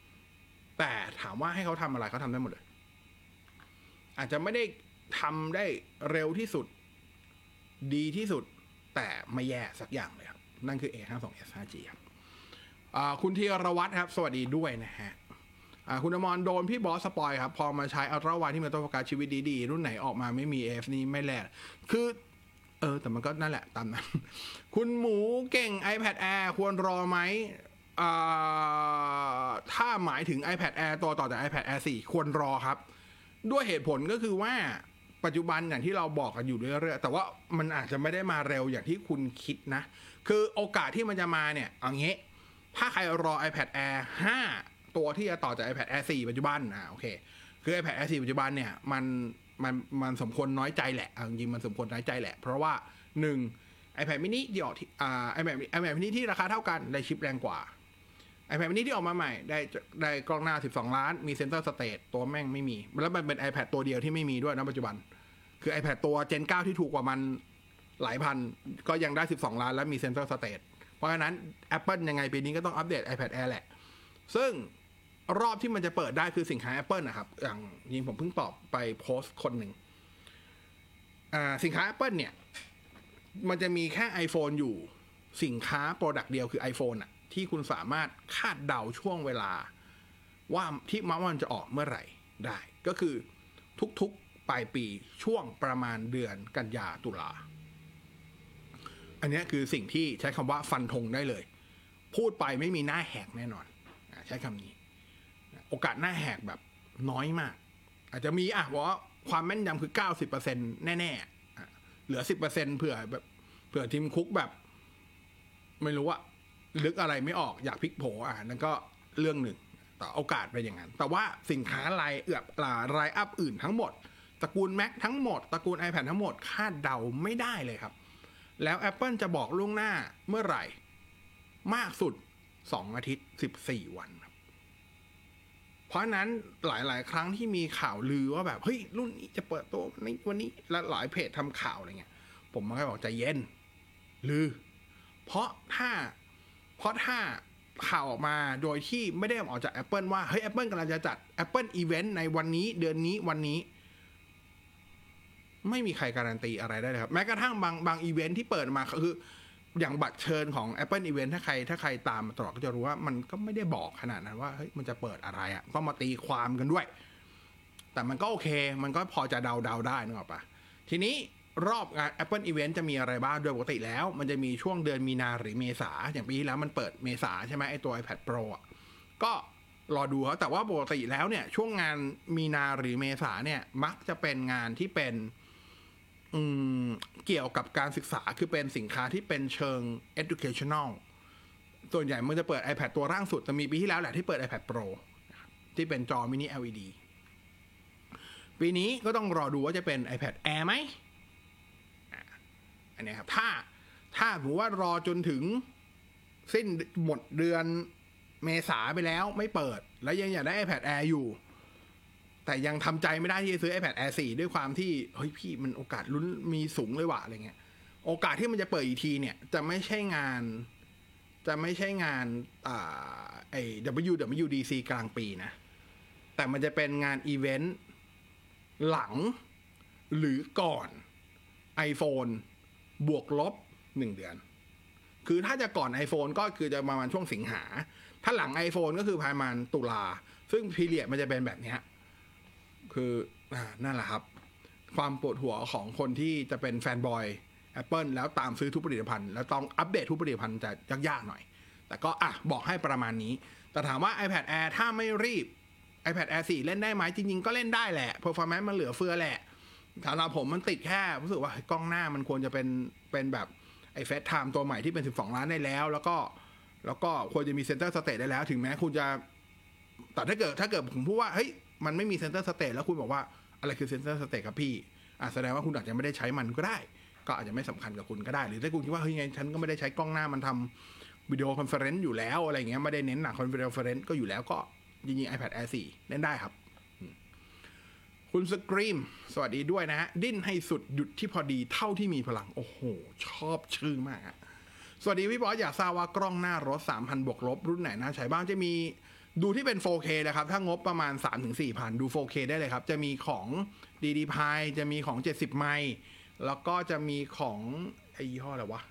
แต่ถามว่าให้เขาทำอะไรเขาทำได้หมดเลย อาจจะไม่ได้ทำได้เร็วที่สุด ดีที่สุด แต่ไม่แย่สักอย่างเลย นั่นคือ A 5 2 S 5 G ครับอ่าคุณธีรวัตรครับ สวัสดีด้วยนะฮะคุณอมรโดนพี่บอส spoil ครับ พอมาใช้ ultra wide ที่มัน auto focus ชีวิตดีๆ รุ่นไหนออกมาไม่มี AF นี่ไม่แลกคือ เออ แต่มันก็นั่นแหละตามนั้น คุณหมูเก่ง iPad Air ควรรอไหมถ้าหมายถึง iPad Air ตัวต่อจาก iPad Air 4 ควรรอครับ ด้วยเหตุผลก็คือว่าปัจจุบันอย่างที่เราบอกกันอยู่เรื่อยๆแต่ว่ามันอาจจะไม่ได้มาเร็วอย่างที่คุณคิดนะ คือโอกาสที่มันจะมาเนี่ยเอางี้ ถ้าใครรอ iPad Air 5 ตัวที่จะต่อจาก iPad Air 4 ปัจจุบันอ่าโอเค คือ iPad Air 4 ปัจจุบันเนี่ยมันมันมันสมควรน้อยใจแหละเอาจริงมันสมควรน้อยใจแหละ เพราะว่า 1 iPad mini ที่ออกที่อ่า iPad iPad mini ที่ราคาเท่ากันได้ชิปแรงกว่า iPad mini ที่ออกมาใหม่ ได้ได้กล้องหน้า 12 ล้าน มี Center Stage ตัวแม่งไม่มี แล้วมันเป็น iPad ตัวเดียวที่ไม่มีด้วยนะปัจจุบัน คือ iPad ตัว Gen 9 ที่ถูกกว่ามัน หลายพัน ก็ยังได้ 12 ล้าน แล้วมี Center Stage เพราะฉะนั้น Apple ยังไงปีนี้ก็ต้องอัปเดต iPad Air แหละ ซึ่งรอบที่มันจะเปิดได้คือสินค้า Apple นะครับ อย่างยิงผมเพิ่งตอบไปโพสต์คนหนึ่งสินค้า Apple เนี่ย มันจะมีแค่ iPhone อยู่สินค้าโปรดักต์เดียวคือ iPhone อะที่คุณสามารถคาดเดาช่วงเวลา ว่าที่มันจะออกเมื่อไหร่ได้ ก็คือทุกๆปลายปีช่วงประมาณเดือนกันยาตุลา อันนี้คือสิ่งที่ใช้คำว่าฟันธงได้เลย พูดไปไม่มีหน้าแหกแน่นอนอใช้คำนี้ โอกาสหน้าแหกแบบน้อยมาก อาจจะมีอะว่าความแม่นยำคือเก้าสิบเปอร์เซ็นแน่ๆเหลือสิบเปอร์เซ็นเผื่อแบบเผื่อทีมคุกแบบ ไม่รู้ว่าลึกอะไรไม่ออกอยากพลิกโผอะนั่นก็เรื่องหนึ่งแต่โอกาสเป็นอย่างนั้น แต่ว่าสินค้ารายเอือบรายอัพอื่นทั้งหมดตระกูล Mac ทั้งหมดตระกูล iPad ทั้งหมดคาดเดาไม่ได้เลยครับ แล้ว Apple จะบอกล่วงหน้าเมื่อไหร่ มากสุด 2 อาทิตย์ 14 วันครับ เพราะฉะนั้นหลายๆ ครั้งที่มีข่าวลือว่าแบบ เฮ้ย รุ่นนี้จะเปิดตัวในวันนี้และหลายเพจทำข่าวอะไรเงี้ย ผมมันก็บอกใจเย็น ลือ เพราะถ้า เพราะถ้าข่าวออกมาโดยที่ไม่ได้ออกจาก Apple ว่า เฮ้ย Apple กำลังจะจัด Apple Event ในวันนี้เดือนนี้วันนี้ ไม่มีใครการันตีอะไรได้เลยครับ แม้กระทั่งบางบางอีเวนท์ที่เปิดมาคือ อย่างบัตรเชิญของ Apple Event ถ้าใครถ้าใครตามตลอดก็จะรู้ว่ามันก็ไม่ได้บอกขนาดนั้นว่าเฮ้ยมันจะเปิดอะไรอะ่ะต้องมาตีความกันด้วย แต่มันก็โอเค มันก็พอจะเดาเดาได้นึกออกปะทีนี้รอบงาน Apple Event จะมีอะไรบ้างโดยปกติแล้ว มันจะมีช่วงเดือนมีนาหรือเมษาอย่างปีที่แล้วมันเปิดเมษาใช่ไหมไอตัว iPad Pro อะก็รอดูเขาแต่ว่าปกติแล้วเนี่ยช่วงงานมีนาหรือเมษาเนี่ยมักจะเป็นงานที่เป็น เกี่ยวกับการศึกษาคือเป็นสินค้าที่เป็นเชิง educational ส่วนใหญ่มันจะเปิด iPad ตัวร่างสุดแต่มีปีที่แล้วแหละที่เปิด iPad Pro นะครับที่เป็นจอมินิ LED ปีนี้ก็ต้องรอดูว่าจะเป็น iPad Air ไหมอันนี้ครับ ถ้าถ้าถือว่ารอจนถึงสิ้นหมดเดือนเมษาไปแล้วไม่เปิด แล้วยังอยากได้ iPad Air อยู่ แต่ยังทำใจไม่ได้ที่จะซื้อ iPad Air 4 ด้วยความที่เฮ้ยพี่มันโอกาสลุ้นมีสูงเลยว่ะอะไรเงี้ย โอกาสที่มันจะเปิดอีกทีเนี่ย จะไม่ใช่งาน จะไม่ใช่งานอ่าไอ้ WWDC กลางปีนะ แต่มันจะเป็นงานอีเวนต์หลังหรือก่อน iPhone บวกลบหนึ่งเดือน คือถ้าจะก่อน iPhone ก็คือจะประมาณช่วงสิงหา ถ้าหลัง iPhone ก็คือประมาณตุลา ซึ่งพีเรียดมันจะเป็นแบบนี้ คือนั่นแหละครับ ความปวดหัวของคนที่จะเป็นแฟนบอย Apple แล้วตามซื้อทุกผลิตภัณฑ์ แล้วต้องอัปเดตทุกผลิตภัณฑ์จะยากๆหน่อย แต่ก็อะบอกให้ประมาณนี้ แต่ถามว่า iPad Air ถ้าไม่รีบ iPad Air 4 เล่นได้ไหมจริง ๆ ก็เล่นได้แหละ performance มันเหลือเฟือแหละสำหรับผมมันติดแค่รู้สึกว่ากล้องหน้ามันควรจะเป็นเป็นแบบไอ้ FaceTime ตัวใหม่ที่เป็น 12 ล้านได้แล้ว แล้วก็แล้วก็ควรจะมี Center Stage ได้แล้ว ถึงแม้คุณจะแต่ถ้าเกิดถ้าเกิดผมพูดว่าเฮ้ย มันไม่มี Center Stage แล้วคุณบอกว่าอะไรคือ Center Stage ครับพี่อะแสดงว่าคุณอาจจะไม่ได้ใช้มันก็ได้ ก็อาจจะไม่สำคัญกับคุณก็ได้ หรือถ้าคุณคิดว่าเฮ้ยไงฉันก็ไม่ได้ใช้กล้องหน้ามันทำ video conference อยู่แล้วอะไรเงี้ยไม่ได้เน้นหนัก conference ก็อยู่แล้วก็จริงๆ iPad Air 4 เล่นได้ครับ คุณสกรีมสวัสดีด้วยนะฮะ ดิ้นให้สุดหยุดที่พอดีเท่าที่มีพลัง โอ้โห ชอบชื่อมากอะสวัสดีพี่บอสอยากทราบว่ากล้องหน้ารถ 3,000 บวกลบ รุ่นไหนน่าใช้บ้างจะมี ดูที่เป็น 4K นะครับ ถ้างบประมาณ 3-4,000ดู 4K ได้เลยครับ จะมีของ DD p i จะมีของ 70 ไมล์แล้วก็จะมีของไอ้ยี่ห้ออะไรวะ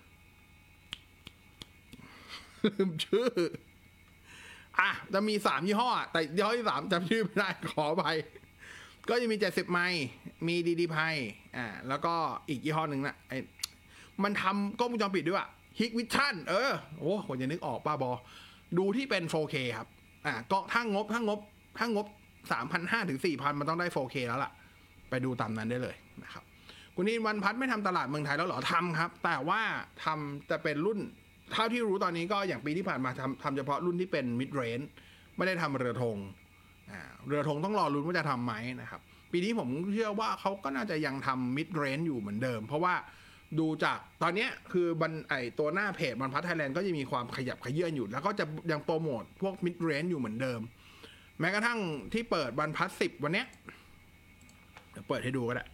ลืมชื่อ อะ จะมีสามยี่ห้อ แต่ยี่ห้อที่สามจำชื่อไม่ได้ขอไป ก็จะมีเจ็ดสิบไมล์มีดีดีไพอ่าแล้วก็อีกยี่ห้อหนึ่งนะไอ้มันทำกล้องวงจรปิดด้วยอะฮิกวิชั่นเออ โอ้คนจะนึกออกป้าบอ ดูที่เป็น 4K ครับ อ่าก็ถ้างบถ้างบถ้างบสามพันห้าถึงสี่พันมันต้องได้ 4K แล้วล่ะ ไปดูตามนั้นได้เลยนะครับ คุณนินวันพัฒน์ไม่ทำตลาดเมืองไทยแล้วเหรอทำครับ แต่ว่าทำจะเป็นรุ่น เท่าที่รู้ตอนนี้ก็อย่างปีที่ผ่านมาทำทำเฉพาะรุ่นที่เป็น mid range ไม่ได้ทำเรือธงอ่าเรือธงต้องรอรุ้นว่าจะทำไหมนะครับ ปีนี้ผมเชื่อว่าเขาก็น่าจะยังทำ mid range อยู่เหมือนเดิม เพราะว่า ดูจากตอนนี้คือบันไอตัวหน้าเพจบันพัฒไทยแลนด์ก็จะมีความขยับขยื่นอยู่ แล้วก็จะยังโปรโมทพวก mid range อยู่เหมือนเดิม แม้กระทั่งที่เปิดบันพัดสิบวันเนี้ยเดี๋ยวเปิดให้ดูก็ได้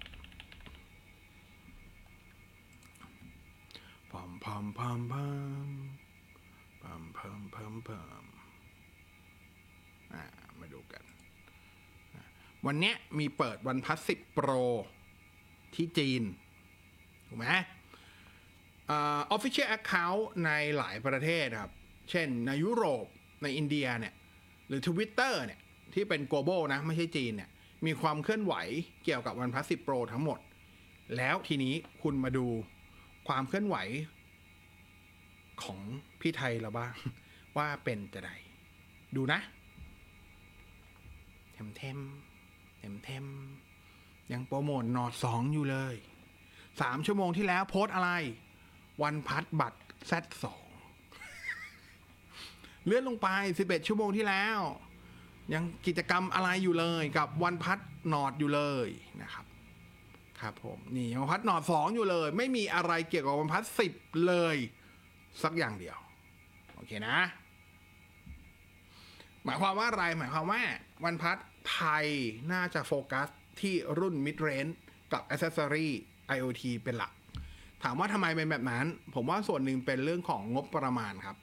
พอมพอมพอมพอมพอมพอมพอมพอมอ่ามาดูกัน วันเนี้ยมีเปิดวันพัสสิบโปรที่จีน ถูกไหมอ่า official account ในหลายประเทศครับ เช่นในยุโรปในอินเดียเนี่ยหรือ Twitter เนี่ยที่เป็น global นะ ไม่ใช่จีนเนี่ยมีความเคลื่อนไหวเกี่ยวกับวันพัสสิบโปรทั้งหมด แล้วทีนี้คุณมาดูความเคลื่อนไหวของพี่ไทยเราบ้าง ว่าเป็นจะไดดูนะเทมเทมเทมเทมยังโปรโมทนอดสองอยู่เลย สามชั่วโมงที่แล้วโพสอะไร วันพัดบัตรแซดสองเลื่อนลงไปสิบเอ็ดชั่วโมงที่แล้ว ยังกิจกรรมอะไรอยู่เลยกับวันพัดนอดอยู่เลยนะครับครับผมนี่วันพัดนอดสองอยู่เลย ไม่มีอะไรเกี่ยวกับวันพัดสิบเลย สักอย่างเดียว โอเคนะ หมายความว่าอะไรหมายความว่า วันพัดไทยน่าจะโฟกัสที่รุ่น mid range กับ accessory IoT เป็นหลัก ถามว่าทำไมเป็นแบบนั้น ผมว่าส่วนหนึ่งเป็นเรื่องของงบประมาณครับ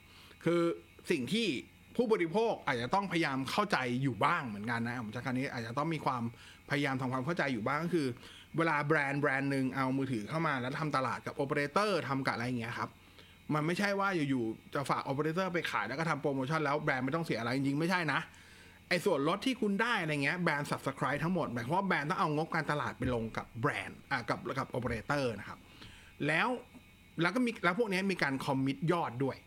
คือสิ่งที่ผู้บริโภคอาจจะต้องพยายามเข้าใจอยู่บ้างเหมือนกันนะผมจะครั้งนี้อาจจะต้องมีความพยายามทำความเข้าใจอยู่บ้างก็คือ เวลาแบรนด์แบรนด์หนึ่งเอามือถือเข้ามาแล้วทำตลาดกับโอเปอเรเตอร์ทำกับอะไรอย่างเงี้ยครับมันไม่ใช่ว่าอยู่ๆจะฝากโอเปอเรเตอร์ไปขายแล้วก็ทำโปรโมชั่นแล้วแบรนด์ไม่ต้องเสียอะไรจริงๆไม่ใช่นะ ไอ้ส่วนลดที่คุณได้อะไรเงี้ยแบรนด์ subsidize ทั้งหมดหมายความว่าแบรนด์ต้องเอางบการตลาดไปลงกับแบรนด์อ่ากับกับโอเปอเรเตอร์นะครับ แล้วแล้วก็มีแล้วพวกนี้มีการคอมมิตยอดด้วย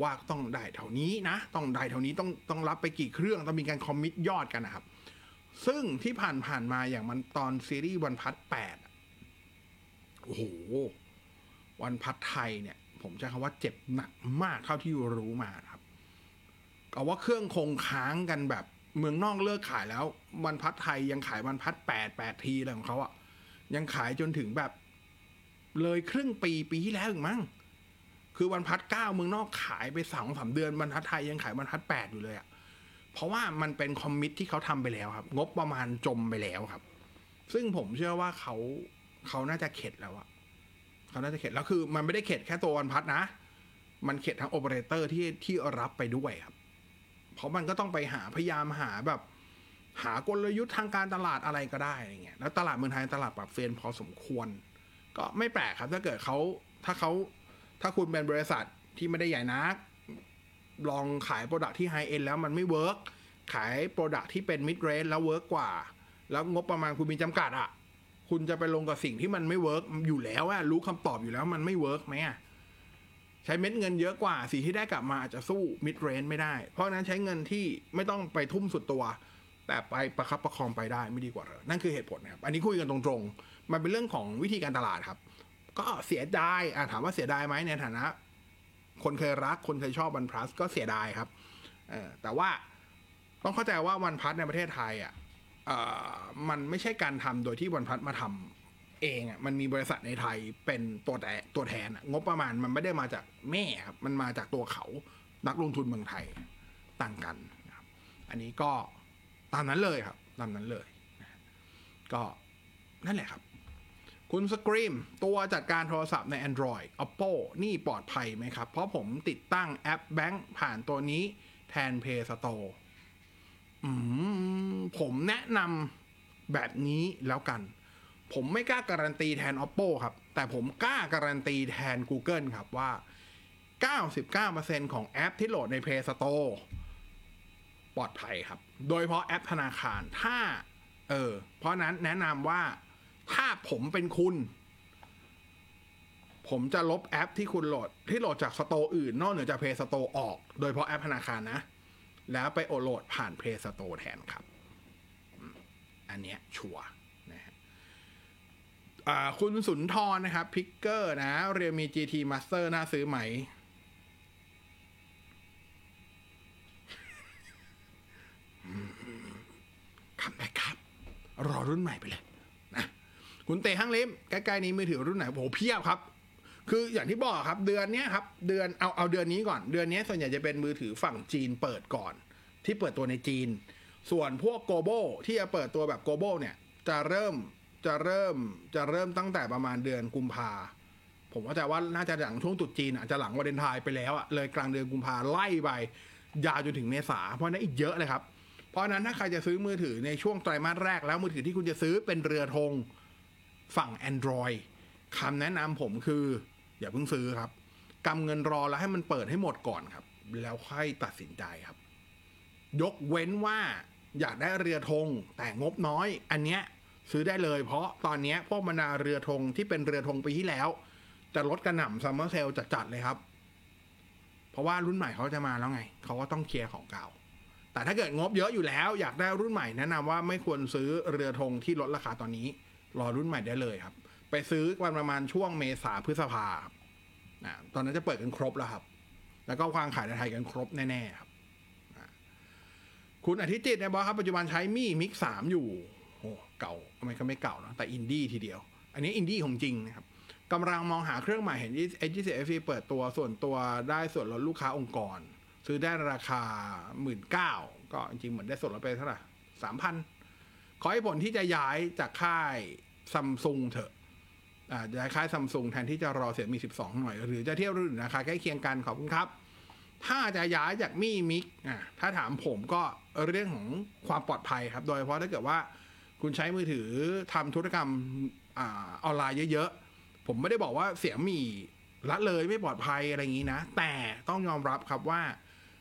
ว่าต้องได้เท่านี้นะ ต้องได้เท่านี้ต้องต้องรับไปกี่เครื่องต้องมีการคอมมิตยอดกันนะครับ ซึ่งที่ผ่านผ่านมาอย่างมันตอนซีรีส์วันพัทแปดโอ้โหวันพัทไทยเนี่ย ผมใช้คำว่าเจ็บหนักมากเท่าที่รู้มาครับก็ว่าเครื่องคงค้างกันแบบ เมืองนอกเลิกขายแล้ววันพัทไทยยังขายวันพัทแปดแปดทีอะไรของเขาอะยังขายจนถึงแบบ เลยครึ่งปีปีที่แล้วอีกมั้งคือ OnePlus เก้าเมืองนอกขายไปสองสามเดือน OnePlus ไทยยังขาย OnePlus แปดอยู่เลยอะ่ะเพราะว่ามันเป็น commit ที่เขาทำไปแล้วครับ งบประมาณจมไปแล้วครับ ซึ่งผมเชื่อว่าเขาเขาน่าจะเข็ดแล้วอะเขาน่าจะเข็ดแล้วคือ มันไม่ได้เข็ดแค่ตัว OnePlus นะ มันเข็ดทั้งโอเปอเรเตอร์ที่ที่รับไปด้วยครับ เพราะมันก็ต้องไปหาพยายามหาแบบ หากลยุทธ์ทางการตลาดอะไรก็ได้อะไรเงี้ยแล้วตลาดเมืองไทยตลาดปราบเซียนพอสมควร ก็ไม่แปลกครับถ้าเกิดเขาถ้าเขาถ้าคุณเป็นบริษัทที่ไม่ได้ใหญ่นัก ลองขาย product ที่ high-end แล้วมันไม่ work ขาย product ที่เป็น mid-range แล้ว work กว่า แล้วงบประมาณคุณมีจำกัดอะ่ะ คุณจะไปลงกับสิ่งที่มันไม่ work อยู่แล้วอะรู้คำตอบอยู่แล้วมันไม่ work ไหมอะ ใช้เม็ดเงินเยอะกว่าสิ่งที่ได้กลับมาอาจจะสู้ mid-range ไม่ได้ เพราะนั้นใช้เงินที่ไม่ต้องไปทุ่มสุดตัว แต่ไปประคับประคองไปได้ไม่ดีกว่าเหรอนั่นคือเหตุผลนะครับ อันนี้คุยกันตรงๆ มันเป็นเรื่องของวิธีการตลาดครับ ก็เสียดายอะถามว่าเสียดายไหมในฐานะ คนเคยรักคนเคยชอบวันพลัสก็เสียดายครับเออแต่ว่าต้องเข้าใจว่าวันพัทในประเทศไทยอะอ่อมันไม่ใช่การทำโดยที่วันพัทมาทำ เองอะมันมีบริษัทในไทยเป็นตัวแต่ตัวแทนอะงบประมาณมันไม่ได้มาจากแม่ครับมันมาจากตัวเขานักลงทุนเมืองไทยต่างกันนะครับอันนี้ก็ตามนั้นเลยครับ ตามนั้นเลย ก็นั่นแหละครับ คุณสกรีมตัวจัดการโทรศัพท์ใน Android Oppo นี่ปลอดภัยไหมครับ เพราะผมติดตั้งแอปแบงค์ผ่านตัวนี้แทน Play Store อืมผมแนะนำแบบนี้แล้วกัน ผมไม่กล้าการันตีแทน Oppo ครับ แต่ผมกล้าการันตีแทน Google ครับว่า 99%ของแอปที่โหลดใน Play Store ปลอดภัยครับ โดยเฉพาะแอปธนาคาร ถ้า เออ เพราะนั้นแนะนำว่า ถ้าผมเป็นคุณ ผมจะลบแอปที่คุณโหลด ที่โหลดจาก store อื่น นอกเหนือจาก Play Store ออก โดยเฉพาะแอปธนาคารนะ แล้วไปโหลดผ่าน Play Store แทนครับ อันเนี้ยชัวร์ คุณสุนทรนะครับ พิกเกอร์นะ เรียมี GT Master น่าซื้อไหม ครับไปครับ รอรุ่นใหม่ไปเลยนะคุณเตะห้างเล็มใกล้ๆนี้มือถือรุ่นไหนโหเพียบครับ คืออย่างที่บอกครับ เดือนนี้ครับ เดือนเอาเอาเดือนนี้ก่อน เดือนนี้ส่วนใหญ่จะเป็นมือถือฝั่งจีนเปิดก่อน ที่เปิดตัวในจีน ส่วนพวกโกลบที่จะเปิดตัวแบบโกลบเนี่ย จะเริ่ม จะเริ่มจะเริ่มตั้งแต่ประมาณเดือนกุมภาผมว่าแต่ว่าน่าจะหลังช่วงตรุษจีนอาจจะหลังวันเดนไทายไปแล้วอะเลยกลางเดือนกุมภาไล่ไปยาวจนถึงเมษาเพราะนั้นอีกเยอะเลยครับ เพราะฉะนั้นถ้าใครจะซื้อมือถือในช่วงไตรมาสแรกแล้วมือถือที่คุณจะซื้อเป็นเรือธงฝั่ง Android คำแนะนำผมคือ อย่าเพิ่งซื้อครับกำเงินรอแล้วให้มันเปิดให้หมดก่อนครับ แล้วค่อยตัดสินใจครับ ยกเว้นว่าอยากได้เรือธงแต่งบน้อย อันเนี้ย ซื้อได้เลย เพราะตอนนี้พวกบรรดาเรือธงที่เป็นเรือธงปีที่แล้ว จะลดกระหน่ำซัมเมอร์เซลจัดๆเลยครับ เพราะว่ารุ่นใหม่เขาจะมาแล้วไง เขาก็ต้องเคลียร์ของเก่า แต่ถ้าเกิดงบเยอะอยู่แล้ว อยากได้รุ่นใหม่แนะนำว่าไม่ควรซื้อเรือธงที่ลดราคาตอนนี้ รอรุ่นใหม่ได้เลยครับ ไปซื้อวันประมาณช่วงเมษาพฤษภานะตอนนั้นจะเปิดกันครบแล้วครับ แล้วก็วางขายในไทยกันครบแน่ๆครับคุณอาทิตย์จิตเนี่ยบอกครับปัจจุบันใช้มี่มิกสามอยู่โอ้เก่า ทำไมก็ไม่เก่าเนาะแต่อินดี้ทีเดียว อันนี้อินดี้ของจริงนะครับกำลังมองหาเครื่องใหม่เห็น h g c f เปิดตัวส่วนตัวได้ส่วนลดลูกค้าองค์กร ซื้อได้ราคาหมื่นเก้าก็จริงๆเหมือนได้ส่วนลดไปเท่าไหร่สามพันขอให้ผลที่จะย้ายจากค่ายซัมซุงเถอะอาย้ายค่ายซัมซุงแทนที่จะรอเสียมี 12 หน่อย หรือจะเทียบรุ่นราคาใกล้เคียงกันขอบคุณครับ ถ้าจะย้ายจากมี่มิกอ่าถ้าถามผมก็เรื่องของความปลอดภัยครับ โดยเฉพาะถ้าเกิดว่า คุณใช้มือถือทำธุรกรรมอออนไลน์เยอะๆ ผมไม่ได้บอกว่าเสียมีละเลยไม่ปลอดภัยอะไรอย่างนี้นะ แต่ต้องยอมรับครับว่า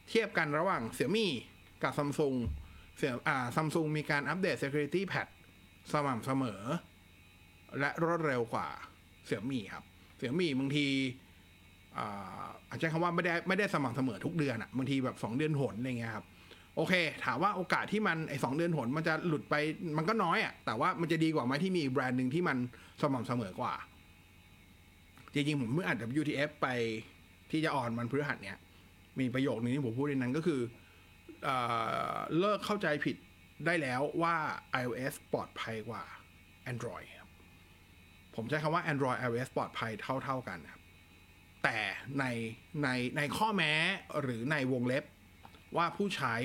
เทียบกันระหว่างเสียมี่กับซัมซุงเสียอ่าซัมซุงมีการอัปเดต security patch สม่ำเสมอ และรวดเร็วกว่าเสียมี่ครับ เสียมี่บางทีอ่าอาจจะคำว่าไม่ได้ไม่ได้สม่ำเสมอทุกเดือนอะบางทีแบบสองเดือนหนอะไรเงี้ยครับ โอเค ถามว่าโอกาสที่มันไอสองเดือนหนมันจะหลุดไปมันก็น้อยอะแต่ว่ามันจะดีกว่าไหมที่มีแบรนด์หนึ่งที่มันสม่ำเสมอกว่า จริงๆ ผมเมื่ออ่าน WTF ไปที่จะอ่อนมันพฤหัสเนี้ยมีประโยคนึงที่ผมพูดในนั้นก็คือเออเลิกเข้าใจผิดได้แล้วว่า iOS ปลอดภัยกว่า Android ครับผมใช้คำว่า Android iOS ปลอดภัยเท่า ๆกันครับแต่ในในในข้อแม้หรือในวงเล็บ ว่าผู้ใช้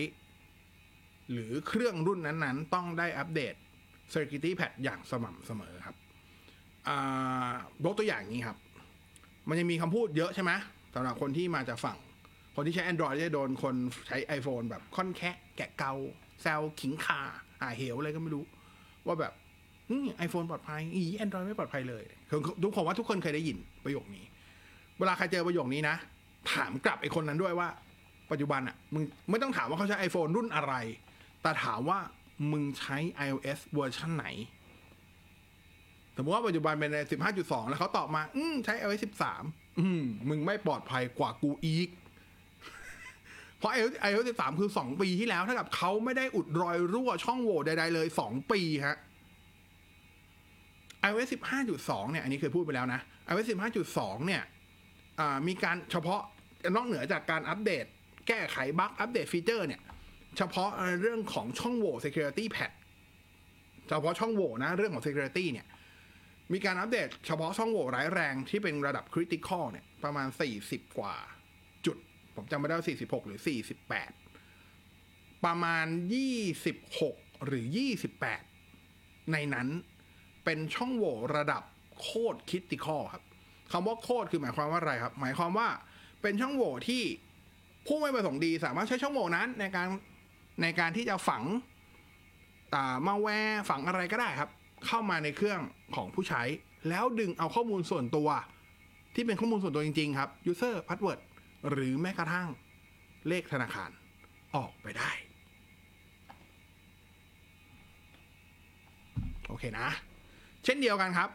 หรือเครื่องรุ่นนั้นๆ ต้องได้อัปเดต Security Patch อย่างสม่ำเสมอครับยกตัวอย่างนี้ครับ มันยังมีคำพูดเยอะใช่ไหมสำหรับคนที่มาจากฝั่ง คนที่ใช้ Android จะโดนคนใช้ iPhone แบบค่อนแคะแกะเกาแซวขิงขาหาเหวอะไรก็ไม่รู้ ว่าแบบไอโฟนปลอดภัยอีแอนดรอยไม่ปลอดภัยเลยทุกคนว่าทุกคนเคยได้ยินประโยคนี้ เวลาใครเจอประโยคนี้นะ ถามกลับไอคนนั้นด้วยว่า ปัจจุบันอะมึงไม่ต้องถามว่าเขาใช้ iPhone รุ่นอะไร แต่ถามว่ามึงใช้ iOS เวอร์ชันไหน สมมติว่าปัจจุบันเป็น 15.2 แล้วเขาตอบมา อืมใช้ iOS 13 อืม มึงไม่ปลอดภัยกว่ากูอีก เพราะ iOS iOS 13 คือ 2 ปีที่แล้วเท่ากับเขาไม่ได้อุดรอยรั่วช่องโหว่ใด ๆ เลย 2 ปีฮะ iOS 15.2 เนี่ย อันนี้เคยพูดไปแล้วนะ iOS 15.2 เนี่ยมีการเฉพาะนอกเหนือจากการอัปเดต แก้ไขบั๊กอัปเดตฟีเจอร์เนี่ย เฉพาะเรื่องของช่องโหว่ security patch เฉพาะช่องโหว่นะ เรื่องของ security เนี่ย มีการอัปเดตเฉพาะช่องโหว่ร้ายแรงที่เป็นระดับ critical เนี่ย ประมาณ 40 กว่าจุด ผมจำไม่ได้ว่า46 หรือ 48 ประมาณ 26 หรือ 28 ในนั้นเป็นช่องโหว่ระดับโคตร critical ครับคำว่าโคตรคือหมายความว่าอะไรครับ หมายความว่าเป็นช่องโหว่ที่ ผู้ไม่ประสงค์ดีสามารถใช้ช่องโหว่นั้นในการในการที่จะฝังตามาแวร์ฝังอะไรก็ได้ครับ เข้ามาในเครื่องของผู้ใช้ แล้วดึงเอาข้อมูลส่วนตัว ที่เป็นข้อมูลส่วนตัวจริง ๆ ครับ user password หรือแม้กระทั่งเลขธนาคารออกไปได้ โอเคนะ เช่นเดียวกันครับ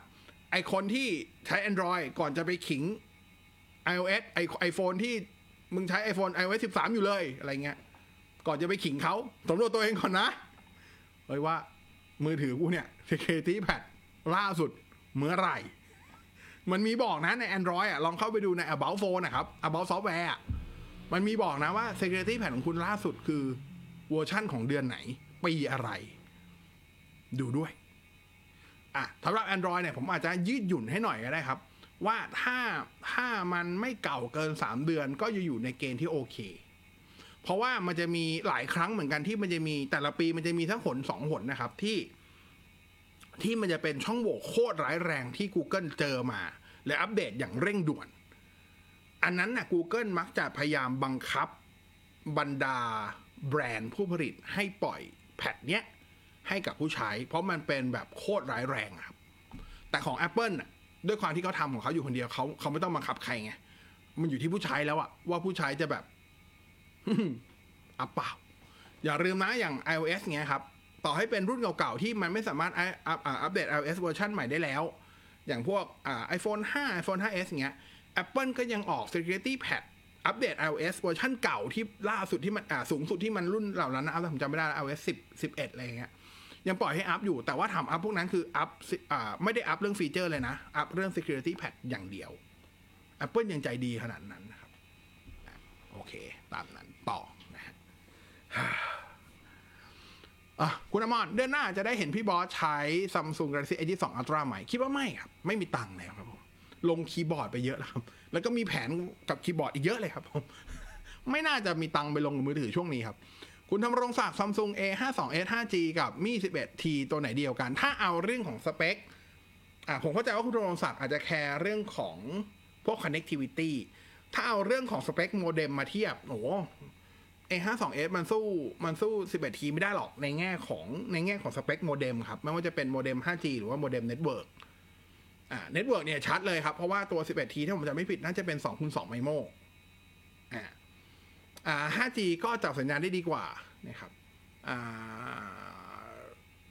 ไอคนที่ใช้ Android ก่อนจะไปขิง iOS ไอไอโฟนที่ มึงใช้ iPhone iOS 13 อยู่เลยอะไรเงี้ย ก่อนจะไปขิงเขาสำรวจตัวเองก่อนนะเฮ้ยว่า มือถือกูเนี่ย security patch ล่าสุดเมื่อไหร่ มันมีบอกนะใน Android อะลองเข้าไปดูใน About Phone นะครับ About Software อะมันมีบอกนะว่า security patch ของคุณล่าสุดคือเวอร์ชั่นของเดือนไหน ปีอะไร ดูด้วย อะสำหรับ Android เนี่ยผมอาจจะยืดหยุ่นให้หน่อยก็ได้ครับ ว่าถ้าถ้ามันไม่เก่าเกิน 3 เดือนก็จะอยู่ในเกณฑ์ที่โอเค เพราะว่ามันจะมีหลายครั้งเหมือนกันที่มันจะมีแต่ละปีมันจะมีทั้งหนสองหนนะครับที่ ที่มันจะเป็นช่องโหว่โคตรร้ายแรงที่ Google เจอมา และอัปเดตอย่างเร่งด่วน อันนั้นนะ Google มักจะพยายามบังคับบรรดาแบรนด์ผู้ผลิตให้ปล่อย patch เนี้ยให้กับผู้ใช้ เพราะมันเป็นแบบโคตรร้ายแรงครับ แต่ของ Apple น่ะ ด้วยความที่เขาทำของเขาอยู่คนเดียวเขาเขาไม่ต้องบังคับใครไงมันอยู่ที่ผู้ใช้แล้วอะว่าผู้ใช้จะแบบอัปเปล่า อย่าลืมนะอย่าง iOS เงี้ยครับ ต่อให้เป็นรุ่นเก่าๆ ที่มันไม่สามารถอัพอัพอัปเดต iOS เวอร์ชันใหม่ได้แล้ว อย่างพวกไอ่า iPhone 5 iPhone 5s เงี้ย Apple ก็ยังออก security patch อัปเดต iOS เวอร์ชันเก่าที่ล่าสุดที่มันอ่าสูงสุดที่มันรุ่นเหล่านั้นนะผมจำไม่ได้ iOS 10 11 อะไรเงี้ย ยังปล่อยให้อัพอยู่ แต่ว่าทำอัพพวกนั้นคืออัพอ่าไม่ได้อัพเรื่องฟีเจอร์เลยนะ อัพเรื่อง security patch อย่างเดียว Apple ยังใจดีขนาดนั้นนะครับ โอเค ตามนั้นต่อนะฮะคุณอมรเดือนหน้าจะได้เห็นพี่บอสใช้ Samsung Galaxy S22 Ultra ใหม่ คิดว่าไม่ครับ ไม่มีตังค์แล้วครับผมลงคีย์บอร์ดไปเยอะแล้วครับ แล้วก็มีแผนกับคีย์บอร์ดอีกเยอะเลยครับผมไม่น่าจะมีตังค์ไปลงมือถือช่วงนี้ครับ คุณธำรงศักดิ์ Samsung A 5 2 S 5G กับ Mi 11T ตัวไหนดีกว่ากัน ถ้าเอาเรื่องของสเปคอะผมเข้าใจว่าคุณธำรงศักดิ์อาจจะแคร์เรื่องของพวก connectivity ถ้าเอาเรื่องของสเปคโมเด็มมาเทียบโอ้ A52s มันสู้มันสู้ 11T ไม่ได้หรอกในแง่ของในแง่ของสเปคโมเด็มครับ ไม่ว่าจะเป็นโมเด็ม 5G หรือว่าโมเด็ม network อ่า network เนี่ยชัดเลยครับ เพราะว่าตัว 11T ถ้าผมจำไม่ผิดน่าจะเป็น2คูณ2 MIMO อ่า 5G ก็จับสัญญาณได้ดีกว่านะครับอ่า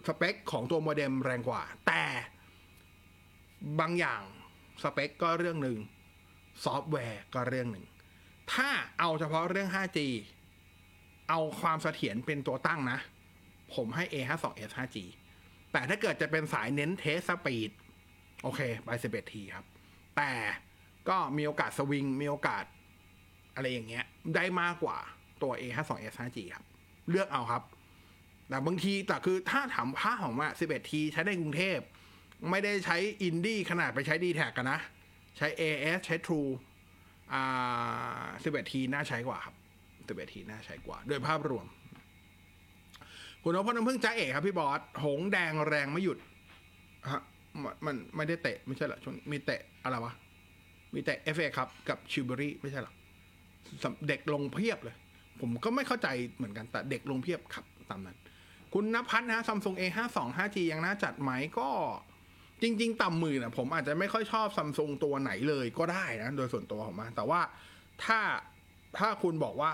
สเปคของตัวโมเด็มแรงกว่า แต่บางอย่างสเปคก็เรื่องหนึ่งซอฟต์แวร์ก็เรื่องหนึ่ง ถ้าเอาเฉพาะเรื่อง 5G เอาความเสถียรเป็นตัวตั้งนะ ผมให้ A52s 5G แต่ถ้าเกิดจะเป็นสายเน้น test speed โอเค ไป 11T ครับ แต่ก็มีโอกาสสวิง มีโอกาสอะไรอย่างเงี้ย ได้มากกว่าตัว A52s 5G ครับ เลือกเอาครับ แต่บางทีแต่คือถ้าถามผมมองว่า 11T ใช้ในกรุงเทพ ไม่ได้ใช้อินดี้ขนาดไปใช้ dtac กันนะ ใช้ AIS ใช้ True อ่า 11T น่าใช้กว่าครับ 11T น่าใช้กว่า โดยภาพรวม คุณนพน้ำพึ่งจ้าเอกครับพี่บอส หงส์แดงแรงไม่หยุดฮะมันมันไม่ได้เตะ ไม่ใช่เหรอช่วงมีเตะอะไรวะ มีเตะ FA ครับ กับ Shrewsbury ไม่ใช่เหรอ เด็กลงเพียบเลย ผมก็ไม่เข้าใจเหมือนกันแต่เด็กลงเพียบครับตามนั้น คุณนภัทรนะซัมซุง A 5 2 5G ยังน่าจัดไหมก็จริง ๆ ต่ำหมื่นนะผมอาจจะไม่ค่อยชอบซัมซุงตัวไหนเลยก็ได้นะ โดยส่วนตัวผมนะแต่ว่าถ้าถ้าคุณบอกว่า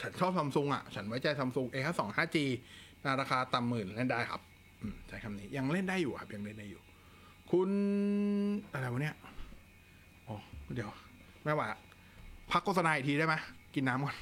ฉันชอบซัมซุงอะ ฉันไว้ใจซัมซุง A 5 2 5G นาราคาต่ำหมื่นเล่นได้ครับใช้คำนี้ยังเล่นได้อยู่ครับยังเล่นได้อยู่ คุณอะไรวะเนี่ยอ๋อเดี๋ยว ไม่ไหวอะพักโฆษณาอีกทีได้ไหมกินน้ำก่อน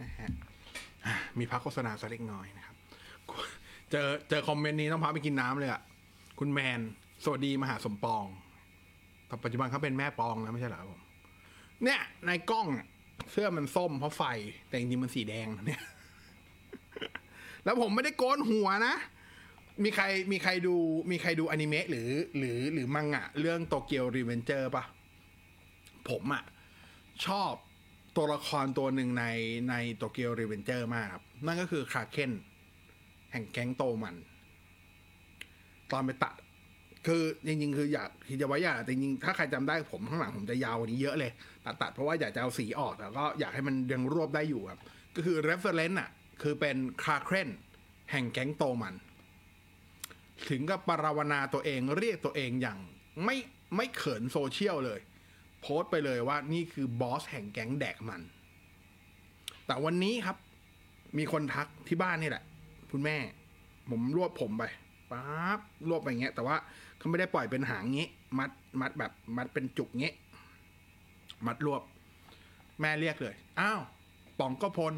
นะฮะมีพักโฆษณาสักเล็กน้อยนะครับ เจอเจอ comment นี้ต้องพาไปกินน้ำเลยอะ คุณแมน สวัสดีมหาสมปองแต่ปัจจุบันเขาเป็นแม่ปองแล้วไม่ใช่เหรอผม เนี่ยในกล้องเสื้อมันส้มเพราะไฟ แต่จริงๆมันสีแดงเนี่ย แล้วผมไม่ได้โกนหัวนะ มีใครมีใครดู มีใครดูอนิเมะหรือ หรือหรือมังงะ เรื่อง Tokyo Revengers ปะผมอะ ชอบ ตัวละครตัวหนึ่งในใน Tokyo Revengers มากครับ นั่นก็คือดราเคนแห่งแก๊งโตมัน ตอนไปตัด คือจริงๆ คืออยากที่จะไว้อยากแต่จริงๆ ถ้าใครจำได้ผมข้างหลังผมจะยาวกว่านี้เยอะเลย ตัดตัดเพราะว่าอยากจะเอาสีออกแต่ก็อยากให้มันยังรวบได้อยู่ครับ ก็คือ reference อะ คือเป็นดราเคนแห่งแก๊งโตมัน ถึงกับปวารณาตัวเองเรียกตัวเองอย่างไม่ไม่เขินโซเชียลเลย โพสต์ไปเลยว่านี่คือบอสแห่งแก๊งแดกมัน แต่วันนี้ครับ มีคนทักที่บ้านนี่แหละ คุณแม่ ผมรวบผมไปปั๊บรวบไปอย่างเงี้ย แต่ว่าเขาไม่ได้ปล่อยเป็นหางงี้ มัดมัดแบบ มัดเป็นจุกงี้มัดรวบ แม่เรียกเลย อ้าวป๋องก็พล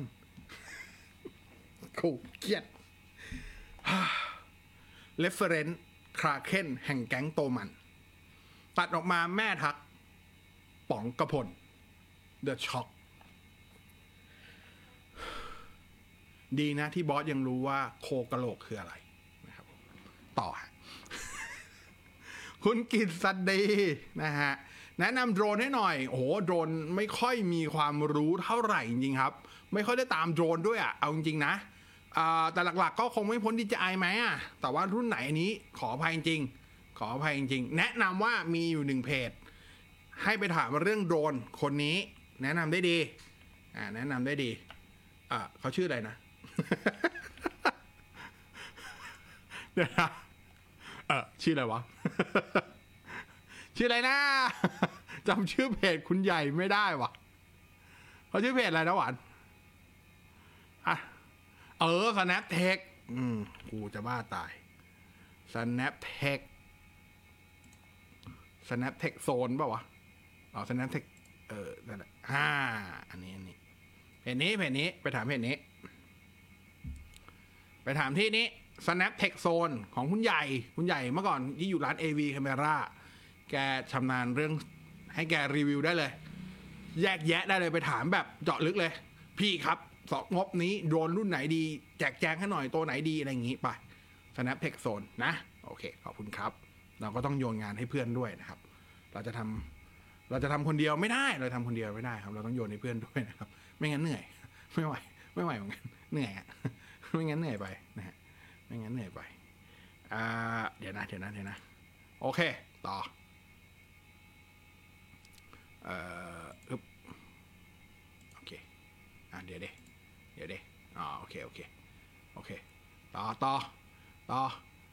ขู่เครียดเรฟเฟรนซ์คราเคนแห่งแก๊งโตมัน ตัดออกมาแม่ทัก ป๋องกระพลเดอะช็อคดีนะที่บอสยังรู้ว่าโคกระโหลกคืออะไรนะครับ ต่อ คุณกิตสันดีนะฮะ แนะนำโดรนให้หน่อย โอ้โห โดรนไม่ค่อยมีความรู้เท่าไหร่จริงครับ ไม่ค่อยได้ตามโดรนด้วยอะเอาจริง ๆ นะแต่หลักๆ ก็คงไม่พ้น DJI ไอไหมอะแต่ว่ารุ่นไหนอันนี้ขออภัยจริง ขออภัยจริง แนะนำว่ามีอยู่หนึ่งเพจ ให้ไปถามเรื่องโดรนคนนี้ แนะนำได้ดี อ่า แนะนำได้ดีอ่าเขาชื่ออะไรนะเดี๋ยวนะเออชื่ออะไรวะ ชื่ออะไรนะจำชื่อเพจคุณใหญ่ไม่ได้วะเขาชื่อเพจอะไรนะหวานอะเออ snap tech อืม กูจะบ้าตาย snap tech snap tech zone ป่าวะ อ๋อ snap tech เออนั่นแหละอ่าอันนี้อันนี้เพจนี้เพจนี้ไปถามเพจนี้ ไปถามที่นี้ snap tech zone ของคุณใหญ่ คุณใหญ่เมื่อก่อนที่อยู่ร้าน AV Camera แกชำนาญเรื่องให้แกรีวิวได้เลย แยกแยะได้เลยไปถามแบบเจาะลึกเลย พี่ครับสองงบนี้โดรนรุ่นไหนดี แจกแจงให้หน่อยตัวไหนดี อะไรอย่างงี้ไป snap tech zone นะ โอเค ขอบคุณครับ เราก็ต้องโยนงานให้เพื่อนด้วยนะครับ เราจะทำ เราจะทำคนเดียวไม่ได้ เราทำคนเดียวไม่ได้ครับ เราต้องโยนให้เพื่อนด้วยนะครับ ไม่งั้นเหนื่อย ไม่ไหว ไม่ไหวเหมือนกัน เหนื่อยอะไม่งั้นเหนื่อยไปนะฮะ ไม่งั้นเหนื่อยไป อ่า เดี๋ยวนะ เดี๋ยวนะ เดี๋ยวนะ โอเค ต่อ เอ่ออึบโอเค อะ เดี๋ยวเดเดี๋ยวเดอ๋อ โอเค โอเค โอเค ต่อ ต่อ ต่อ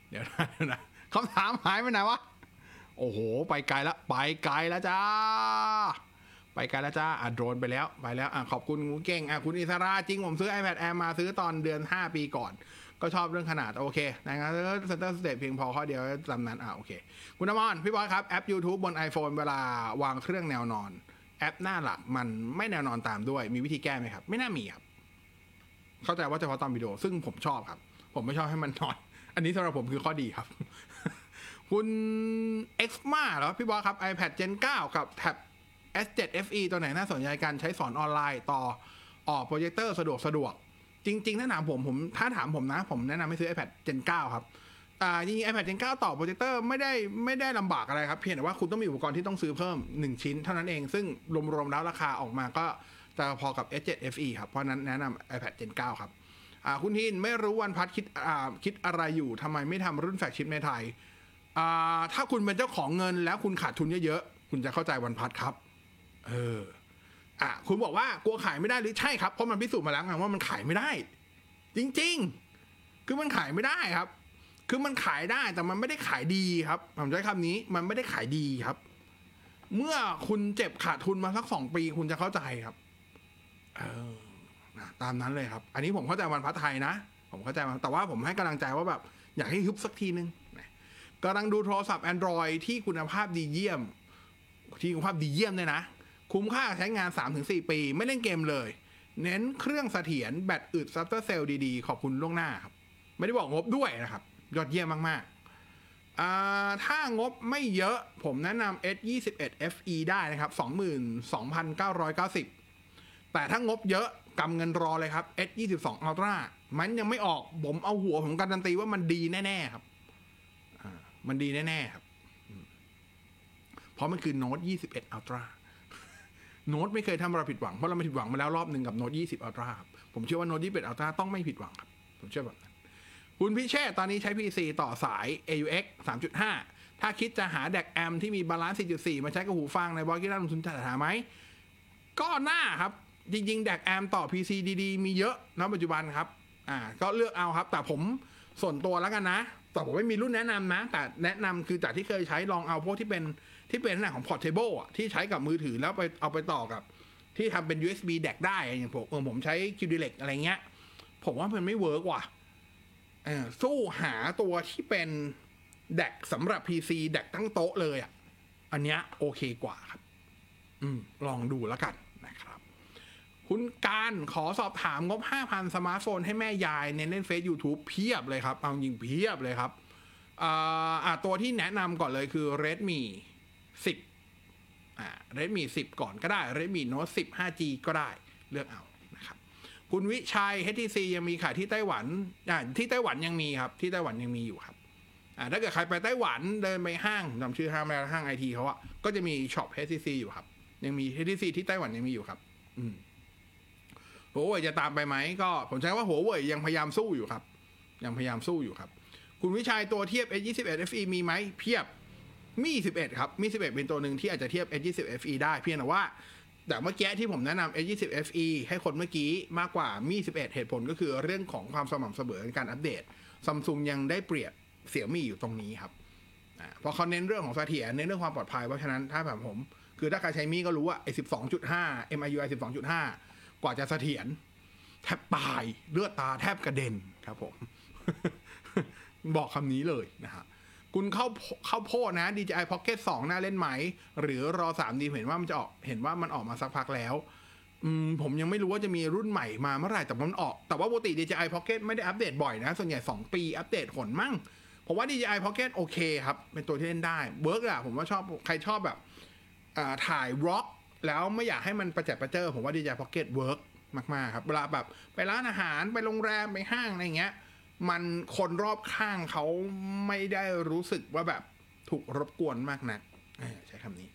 เดี๋ยวนะเดี๋ยวนะคำถามหายไปไหนวะ โอ้โห ไปไกลแล้วไปไกลแล้วจ้า ไปไกลแล้วจ้าอะโดรนไปแล้วไปแล้วอะขอบคุณคุณเก่งอะคุณอิสราจริงผมซื้อ iPad Air มาซื้อตอนเดือน 5 ปีก่อน ก็ชอบเรื่องขนาดโอเคนะครับ Center Stage เพียงพอข้อเดียวจำนั้นอะโอเค คุณอมรพี่บอสครับ แอป YouTube บน iPhone เวลาวางเครื่องแนวนอน แอปหน้าหลักมันไม่แนวนอนตามด้วย มีวิธีแก้ไหมครับ ไม่น่ามีครับเข้าใจว่าเฉพาะตอนวิดีโอซึ่งผมชอบครับ ผมไม่ชอบให้มันนอน อันนี้สำหรับผมคือข้อดีครับ คุณ Xma เหรอพี่บอสครับ iPad Gen 9 กับแท็บ S7 FE ตัวไหนน่าสนใจการใช้สอนออนไลน์ต่อออกโปรเจคเตอร์สะดวกสะดวก จริง ๆ ถ้าถามผมผมถ้าถามผมนะ ผมแนะนำให้ซื้อ iPad Gen 9 ครับอ่าจริงๆ iPad Gen 9 ต่อโปรเจคเตอร์ไม่ได้ไม่ได้ลำบากอะไรครับ เพียงแต่ว่าคุณต้องมีอุปกรณ์ที่ต้องซื้อเพิ่ม 1 ชิ้นเท่านั้นเองซึ่งรวมๆแล้วราคาออกมาก็จะพอกับ S7 FE ครับ เพราะนั้นแนะนำ iPad Gen 9 ครับอ่าคุณทินไม่รู้ OnePlus คิดอ่าคิดอะไรอยู่ทำไมไม่ทำรุ่น flagship ในไทย ถ้าคุณเป็นเจ้าของเงินแล้วคุณขาดทุนเยอะๆ คุณจะเข้าใจ OnePlus ครับ เออ อะ คุณบอกว่ากลัวขายไม่ได้หรือใช่ครับ เพราะมันพิสูจน์มาแล้วไงว่ามันขายไม่ได้ จริง ๆ คือมันขายไม่ได้ครับ คือมันขายได้แต่มันไม่ได้ขายดีครับ ผมใช้คำนี้ มันไม่ได้ขายดีครับ เมื่อคุณเจ็บขาดทุนมาสักสองปี คุณจะเข้าใจครับ เออนะตามนั้นเลยครับ อันนี้ผมเข้าใจวันพัฒไทยนะ ผมเข้าใจมันแต่ว่าผมให้กำลังใจว่าแบบ อยากให้ฮึบสักทีนึง กำลังดูโทรศัพท์ Android ที่คุณภาพดีเยี่ยม ที่คุณภาพดีเยี่ยมเลยนะ คุ้มค่าใช้งาน 3-4 ปี ไม่เล่นเกมเลย เน้นเครื่องเสถียรแบตอึด after sale ดีๆ ขอบคุณล่วงหน้าครับ ไม่ได้บอกงบด้วยนะครับ ยอดเยี่ยมมากๆถ้างบไม่เยอะผมแนะนำ S21 FE ได้นะครับ 22,990 แต่ถ้างบเยอะกำเงินรอเลยครับ S22 Ultra มันยังไม่ออกผมเอาหัวผมการันตีว่ามันดีแน่ ๆ ครับ มันดีแน่ ๆ ครับ เพราะมันคือ Note 21 Ultra Note ไม่เคยทำเราผิดหวัง เพราะเราไม่ผิดหวังมาแล้วรอบหนึ่งกับโน้ต20 Ultra ครับ ผมเชื่อว่าโน้ต21 Ultra ต้องไม่ผิดหวังครับ ผมเชื่อแบบนั้น คุณพิเชษตอนนี้ใช้ PC ต่อสาย AUX 3.5 ถ้าคิดจะหา DAC amp ที่มี balance 4.4 มาใช้กับหูฟังในบล็อกที่น่าลงทุนจะหาไหม ก็น่าครับ จริงๆ DAC amp ต่อ PC ดีๆ มีเยอะณปัจจุบันครับ อ่า ก็เลือกเอาครับ แต่ผมส่วนตัวแล้วกันนะ แต่ผมไม่มีรุ่นแนะนำนะ แต่แนะนำคือจากที่เคยใช้ลองเอาพวกที่เป็นที่เป็นลักษณะของ portable อะที่ใช้กับมือถือแล้วไปเอาไปต่อกับ ที่ทำเป็น USB แดกได้อย่างผมเออผมใช้ q d i l e c อะไรเงี้ย ผมว่ามันไม่เวิร์กว่ะเออสู้หาตัวที่เป็นแดกสำหรับ PC แดกตั้งโต๊ะเลยอะ อันเนี้ยโอเคกว่าครับ อืม ลองดูแล้วกัน คุณการขอสอบถามงบ 5,000 สมาร์ทโฟนให้แม่ยายเน้นเล่นเฟซ YouTube เพียบเลยครับ เอาจริงเพียบเลยครับอ่าอ่าตัวที่แนะนำก่อนเลยคือ Redmi 10อ่า Redmi 10 ก่อนก็ได้ Redmi Note 10 5G ก็ได้เลือกเอานะครับ คุณวิชัย HTC ยังมีขายที่ไต้หวันอ่าที่ไต้หวันยังมีครับ ที่ไต้หวันยังมีอยู่ครับอ่าถ้าเกิดใครไปไต้หวันเดินไปห้างจำชื่อห้างไม่ได้ห้างไอทีเขาอะก็จะมีช็อป HTC อยู่ครับ ยังมี HTC ที่ไต้หวันยังมีอยู่ครับ อืม หัวเว่ยจะตามไปไหมก็ผมใช้ว่าหัวเว่ยยังพยายามสู้อยู่ครับ ยังพยายามสู้อยู่ครับ คุณวิชัยตัวเทียบ S21 FE มีไหมเพียบมี 11 ครับ มี 11 เป็นตัวหนึ่งที่อาจจะเทียบ S20 FE ได้เพียงแต่ว่า แต่เมื่อกี้ที่ผมแนะนำ S20 FE ให้คนเมื่อกี้มากกว่ามี 11 เหตุผลก็คือเรื่องของความสม่ำเสมอในการอัปเดตซัมซุงยังได้เปรียบเสี่ยมี่อยู่ตรงนี้ครับอ่าเพราะเขาเน้นเรื่องของเสถียรเน้นเรื่องความปลอดภัยเพราะฉะนั้นถ้าแบบผม คือถ้าใครใช้มี่ก็รู้ว่าไอ้12.5 MIUI 12.5 กว่าจะเสถียรแทบตายเลือดตาแทบกระเด็นครับผม บอกคำนี้เลยนะฮะคุณเข้าเข้าโพดนะ DJI Pocket 2 น่าเล่นไหม หรือรอ 3D เห็นว่ามันจะออกเห็นว่ามันออกมาสักพักแล้วผมยังไม่รู้ว่าจะมีรุ่นใหม่มาเมื่อไหร่แต่มันออก แต่ว่าปกติ DJI Pocket ไม่ได้อัปเดตบ่อยนะ ส่วนใหญ่ 2 ปีอัปเดตหนมั่งผมว่า DJI Pocket โอเคครับ เป็นตัวที่เล่นได้ work อะผมว่าชอบใครชอบแบบถ่าย vlog แล้วไม่อยากให้มันประเจิดประเจ้อผมว่า DJI Pocket work มากๆ ครับ เวลาแบบไปร้านอาหารไปโรงแรม ไปห้างอะไรเงี้ย มันคนรอบข้างเขาไม่ได้รู้สึกว่าแบบถูกรบกวนมากนักใช้คำนี้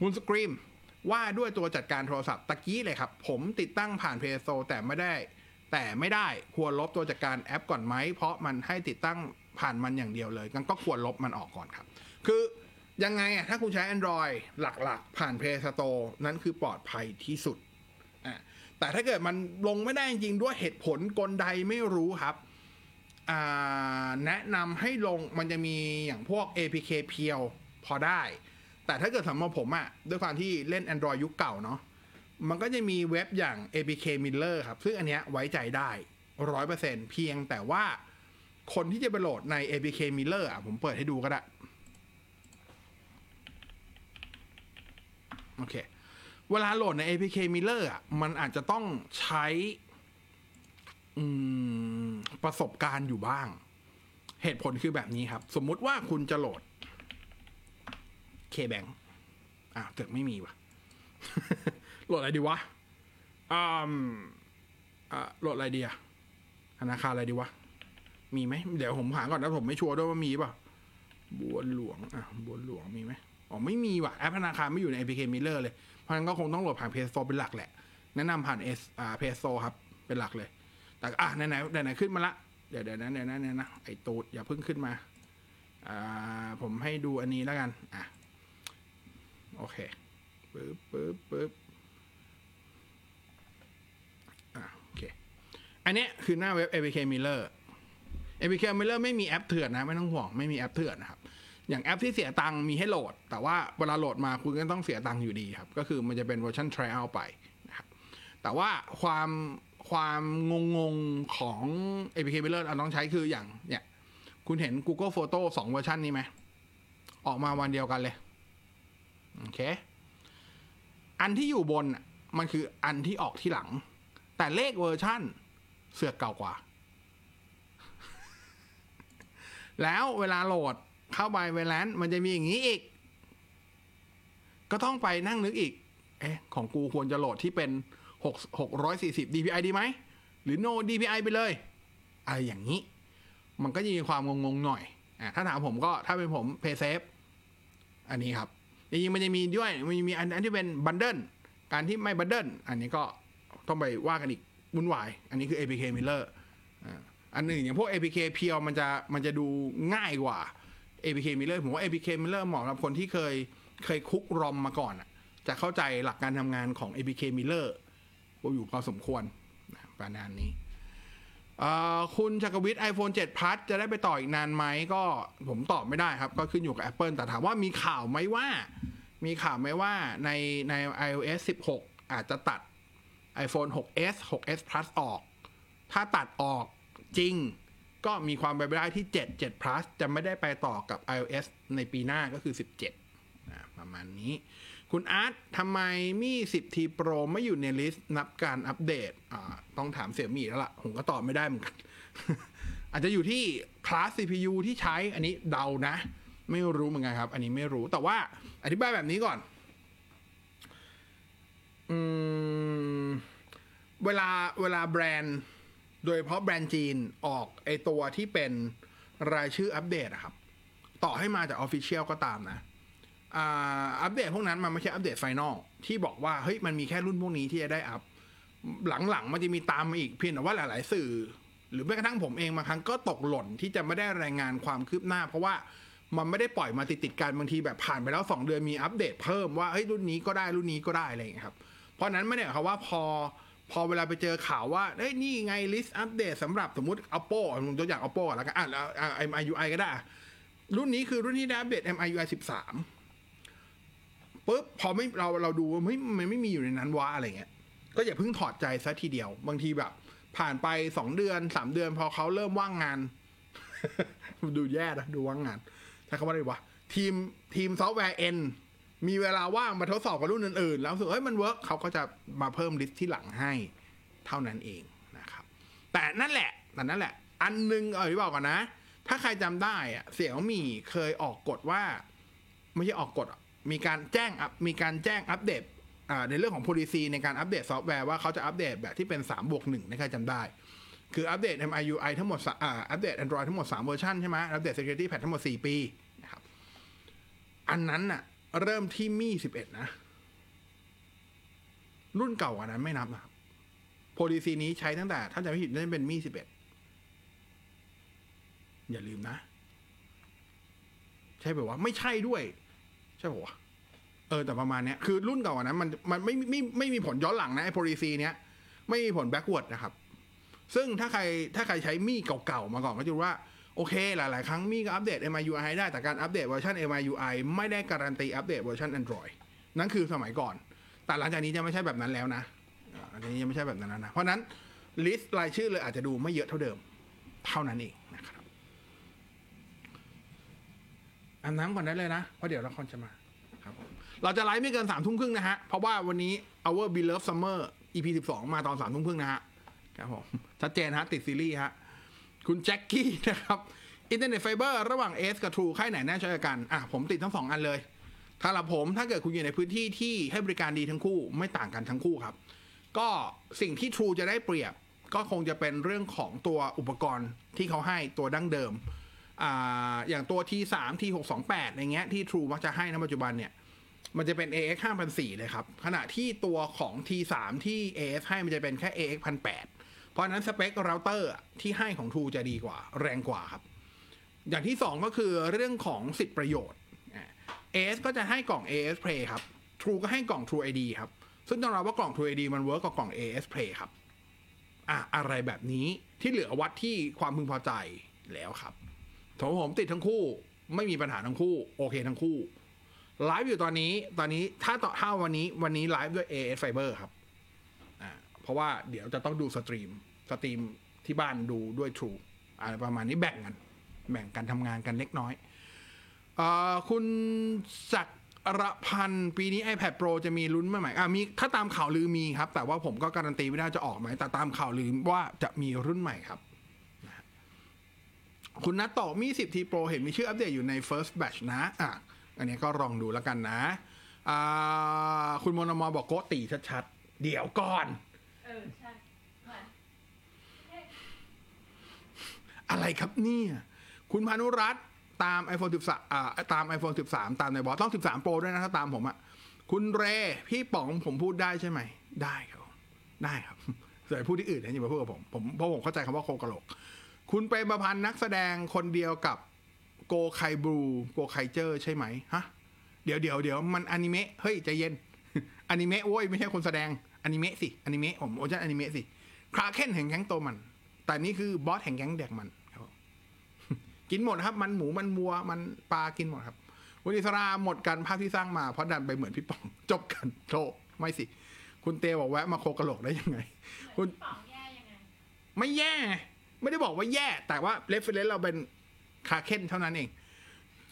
คุณสกรีมว่าด้วยตัวจัดการโทรศัพท์ตะกี้เลยครับ ผมติดตั้งผ่าน Play Store แต่ไม่ได้ แต่ไม่ได้ควรลบตัวจัดการแอปก่อนไหม เพราะมันให้ติดตั้งผ่านมันอย่างเดียวเลยงั้นก็ควรลบมันออกก่อนครับ คือ ยังไงอะถ้าคุณใช้ Android หลักๆ ผ่าน Play Store นั้นคือปลอดภัยที่สุดอะแต่ถ้าเกิดมันลงไม่ได้จริงด้วยเหตุผลกลใดไม่รู้ครับแนะนำให้ลงมันจะมีอย่างพวก APK เพียวพอได้ แต่ถ้าเกิดสำหรับผมอะด้วยความที่เล่น Android ยุคเก่าเนาะมันก็จะมีเว็บอย่าง APK Miller ครับ ซึ่งอันเนี้ยไว้ใจได้ร้อยเปอร์เซ็นเพียงแต่ว่าคนที่จะไปโหลดใน APK Miller อะผมเปิดให้ดูก็ได้ โอเค เวลาโหลดใน APK Miller อะ มันอาจจะต้องใช้ประสบการณ์อยู่บ้าง เหตุผลคือแบบนี้ครับ สมมุติว่าคุณจะโหลด K-Bank อ่าวเตึกไม่มีวะโหลดอะไรดีวะอืมอ่าโหลดอะไรดีอะธนาคารอะไรดีวะ มีไหม เดี๋ยวผมหาก่อนนะผมไม่ชัวร์ด้วยว่ามีป่ะบัวหลวง อะบัวหลวงมีไหม อ๋อไม่มีว่ะแอปธนาคารไม่อยู่ใน APK Miller เลย เพราะฉะนั้นก็คงต้องโหลดผ่าน Play Store เป็นหลักแหละ แนะนำผ่าน S อ่า Play Store ครับ เป็นหลักเลย แต่อะไหนไหนไหนไหนขึ้นมาละ เดี๋ยวเดี๋ยวนะเดี๋ยวนะเดี๋ยวนะไอตูดอย่าเพิ่งขึ้นมา อ่า ผมให้ดูอันนี้แล้วกัน อะ โอเคปึ๊บปึ๊บปึ๊บอะโอเค อันนี้คือหน้าเว็บ APK Mirror APK Mirror ไม่มีแอปเถื่อนนะ ไม่ต้องห่วง ไม่มีแอปเถื่อนนะครับ อย่างแอปที่เสียตังค์มีให้โหลด แต่ว่าเวลาโหลดมาคุณก็ต้องเสียตังค์อยู่ดีครับ ก็คือมันจะเป็นเวอร์ชัน trial ไปนะครับแต่ว่าความความงงงของ APK Miller เราต้องใช้คืออย่างเนี่ย คุณเห็น Google Photo สองเวอร์ชันนี้ไหม ออกมาวันเดียวกันเลย โอเค อันที่อยู่บนมันคืออันที่ออกที่หลัง แต่เลขเวอร์ชั่นเสือกเก่ากว่า แล้วเวลาโหลด เข้าไปเวลนมันจะมีอย่างนี้อีก ก็ต้องไปนั่งนึกอีก เอ๊ะ ของกูควรจะโหลดที่เป็นหกหกร้อยสี่สิบ DPI ดีไหม หรือ no DPI ไปเลย อะไรอย่างนี้ มันก็จะมีความงงๆหน่อยอะถ้าถามผมก็ถ้าเป็นผม Pay Safe อันนี้ครับจริงๆมันจะมีด้วยมันมีอันที่เป็นบันเดิลการที่ไม่บัดเดิลอันนี้ก็ต้องไปว่ากันอีกวุ่นวาย อันนี้คือ APK Miller อ่าอันหนึ่งอย่างพวก APK เพียวมันจะมันจะดูง่ายกว่า APK Miller ผมว่า APK Miller เหมาะสำหรับคนที่เคยเคยคุกรอมมาก่อนอะจะเข้าใจหลักการทำงานของ APK Miller อยู่พอสมควรประมาณนี้คุณชักวิทย์ iPhone 7 Plus จะได้ไปต่ออีกนานไหมก็ผมตอบไม่ได้ครับ ก็ขึ้นอยู่กับ Apple แต่ถามว่ามีข่าวไหมว่า มีข่าวไหมว่าในใน iOS 16 อาจจะตัด iPhone 6s 6s Plus ออก ถ้าตัดออกจริง ก็มีความเป็นไปได้ที่ 7 7 plus จะไม่ได้ไปต่อกับ iOS ในปีหน้าก็คือ 17นะประมาณนี้ คุณอาร์ตทำไมมี 10T Pro ไม่อยู่ในลิสต์นับการอัปเดตต้องถามเสี่ยมี่แล้วล่ะ ผมก็ตอบไม่ได้เหมือนกัน อาจจะอยู่ที่คลาส CPU ที่ใช้อันนี้เดานะ ไม่รู้เหมือนกันครับ อันนี้ไม่รู้แต่ว่าอธิบายแบบนี้ก่อน อืมเวลาเวลาแบรนด์ โดยเฉพาะแบรนด์จีนออกไอตัวที่เป็นรายชื่ออัปเดตอะครับ ต่อให้มาจาก official ก็ตามนะอัปเดตพวกนั้นมันไม่ใช่อัปเดต final ที่บอกว่าเฮ้ยมันมีแค่รุ่นพวกนี้ที่จะได้อัพหลังๆมันจะมีตามมาอีกเพียงแต่ว่าหลาย ๆ สื่อ หรือแม้กระทั่งผมเองบางครั้งก็ตกหล่นที่จะไม่ได้รายงานความคืบหน้า เพราะว่ามันไม่ได้ปล่อยมาติดๆกันบางทีแบบผ่านไปแล้ว 2 เดือนมีอัปเดตเพิ่มว่าเฮ้ยรุ่นนี้ก็ได้รุ่นนี้ก็ได้อะไรอย่างเงี้ยครับ เพราะนั้นไม่ได้หมายความว่าพอ พอเวลาไปเจอข่าวว่าเอ้ยนี่ไง list อัปเดตสำหรับสมมติ oppo ผมตัวอย่าง oppo ก่อนแล้วกันอะแล้ว MIUI ก็ได้ รุ่นนี้คือรุ่นที่ได้อัปเดต MIUI 13ปุ๊บพอไม่เราเราดูว่าเฮ้ยมันไม่มีอยู่ในนั้นวะอะไรเงี้ยก็อย่าเพิ่งถอดใจซะทีเดียว บางทีแบบ ผ่านไปสองเดือนสามเดือน พอเขาเริ่มว่างงาน ดูแย่นะดูว่างงานใช้คำว่าอะไรวะทีมทีมซอฟต์แวร์เอ็น มีเวลาว่างมาทดสอบกับรุ่นอื่นๆ แล้วรู้สึกเฮ้ยมัน work เขาก็จะมาเพิ่ม list ที่หลังให้เท่านั้นเองนะครับ แต่นั่นแหละแต่นั่นแหละ อันหนึงเออที่บอกก่อนนะ ถ้าใครจำได้อะ Xiaomi เคยออกกฎว่า ไม่ใช่ออกกฎมีการแจ้งอัพมีการแจ้งอัปเดตในเรื่องของ policy ในการอัปเดตซอฟต์แวร์ว่าเขาจะอัปเดตแบบที่เป็น3บวก1นะใครจำได้ คืออัปเดต MIUI ทั้งหมดอ่าอัปเดต Android ทั้งหมด 3 เวอร์ชันใช่ไหมอัปเดต Security Patch ทั้งหมด 4 ปีนะครับอันนั้นน่ะ เริ่มที่มี่11นะ รุ่นเก่ากว่านั้นไม่นับนะครับ policy นี้ใช้ตั้งแต่ ถ้าจำไม่ผิดน่าจะเป็นมี่11อย่าลืมนะ ใช่แบบว่าไม่ใช่ด้วย ใช่ป่าวะเออ แต่ประมาณเนี้ยคือรุ่นเก่ากว่านั้นมันมันไม่ไม่ไม่มีผลย้อนหลังนะไอ้ policy เนี้ยไม่มีผล backward นะครับ ซึ่งถ้าใครถ้าใครใช้ Mi เก่าๆมาก่อนก็จะรู้ว่า โอเค หลาย ๆ ครั้ง Mi ก็อัปเดต MIUI ได้แต่การอัปเดตเวอร์ชัน MIUI ไม่ได้การันตีอัปเดตเวอร์ชัน Android นั่นคือสมัยก่อน แต่หลังจากนี้จะไม่ใช่แบบนั้นแล้วนะอันนี้ยังไม่ใช่แบบนั้นนะ เพราะนั้น list รายชื่อเลยอาจจะดูไม่เยอะเท่าเดิม เท่านั้นเองนะครับอาบน้ำก่อนได้เลยนะ เพราะเดี๋ยวละครจะมาครับเราจะไลฟ์ไม่เกินสามทุ่มครึ่งนะฮะ เพราะว่าวันนี้ Our Beloved Summer EP 12 มาตอนสามทุ่มครึ่งนะฮะครับผมชัดเจนฮะติดซีรีส์ฮะ คุณแจ็คกี้นะครับอินเทอร์เน็ตไฟเบอร์ระหว่าง AIS กับ True ค่ายไหนแน่ช่วยกัน อะ ผมติดทั้งสองอันเลยถ้าละผมถ้าเกิดคุณอยู่ในพื้นที่ที่ให้บริการดีทั้งคู่ไม่ต่างกันทั้งคู่ครับ ก็สิ่งที่ True จะได้เปรียบ ก็คงจะเป็นเรื่องของตัวอุปกรณ์ที่เขาให้ตัวดั้งเดิมอ่าอย่างตัว T3 T628 อะไรเงี้ยที่ True มักจะให้ในปัจจุบันเนี่ยมันจะเป็น AX 5004เลยครับ ขณะที่ตัวของ T3 ที่ AS ให้มันจะเป็นแค่ AX 1008 เพราะนั้นสเปคเราเตอร์ที่ให้ของ True จะดีกว่า แรงกว่าครับ อย่างที่สองก็คือเรื่องของสิทธิประโยชน์อ่า AIS ก็จะให้กล่อง AIS Play ครับ True ก็ให้กล่อง True ID ครับ ซึ่งต้องรับว่ากล่อง True ID มันเวิร์กกับกล่อง AS Play ครับอะอะไรแบบนี้ที่เหลือวัดที่ความพึงพอใจแล้วครับผมผมติดทั้งคู่ไม่มีปัญหาทั้งคู่ โอเคทั้งคู่ไลฟ์อยู่ตอนนี้ตอนนี้ถ้าต่อถ้าวันนี้วันนี้ไลฟ์ด้วย AIS Fibre ครับ เพราะว่าเดี๋ยวจะต้องดู stream stream ที่บ้านดูด้วย True อะไรประมาณนี้แบ่งกัน แบ่งกันทำงานกันเล็กน้อยอคุณศักรพันธ์ปีนี้ iPad Pro จะมีลุ้นมาใหม่อะมีถ้าตามข่าวลือมีครับ แต่ว่าผมก็การันตีไม่ได้จะออกไหมแต่ตามข่าวลือว่าจะมีรุ่นใหม่ครับ คุณนัทต่อมี 10 ที Pro เห็นมีชื่ออัปเดตอยู่ใน first batch นะอะอันนี้ก็ลองดูแล้วกันนะ คุณโมนมอบอกโกตีชัดๆ เดี๋ยวก่อน เออใช่อะไรครับเนี่ยคุณพานุรัต์ตาม iPhone 13อ่าตาม iPhone 13 ตามในบอสต้อง 13 Pro ด้วยนะ ถ้าตามผมอะคุณเร พี่ป๋องผมพูดได้ใช่ไหม ได้ครับ ได้ครับแต่พูดที่อื่นนะอย่ามาพูดกับผม ผมเพราะผมเข้าใจคำว่าโคกะโหลก คุณเปรมประพันธ์นักแสดงคนเดียวกับโกไคบรูโกไคเจอร์ใช่ไหมฮะ เดี๋ยวเดี๋ยวเดี๋ยวมันอนิเมะเฮ้ยใจเย็นอนิเมะโว้ยไม่ใช่คนแสดง อนิเมะสิอนิเมะผมโอ้ยอนิเมะสิคราเคนแห่งแก๊งโตมัน แต่นี่คือบอสแห่งแก๊งแดกมันครับผมกินหมดครับ มันหมูมันวัวมันปลากินหมดครับคุณอิสราหมดกันภาพที่สร้างมาเพราะดันไปเหมือนพี่ป๋องจบกันโธ่ไม่สิ คุณเตบอกแวะมาโคกระโหลกได้ยังไงเหมือนพี่ป๋องแย่ยังไงไม่แย่ ไม่ได้บอกว่าแย่ แต่ว่า reference เราเป็นดราเคนเท่านั้นเอง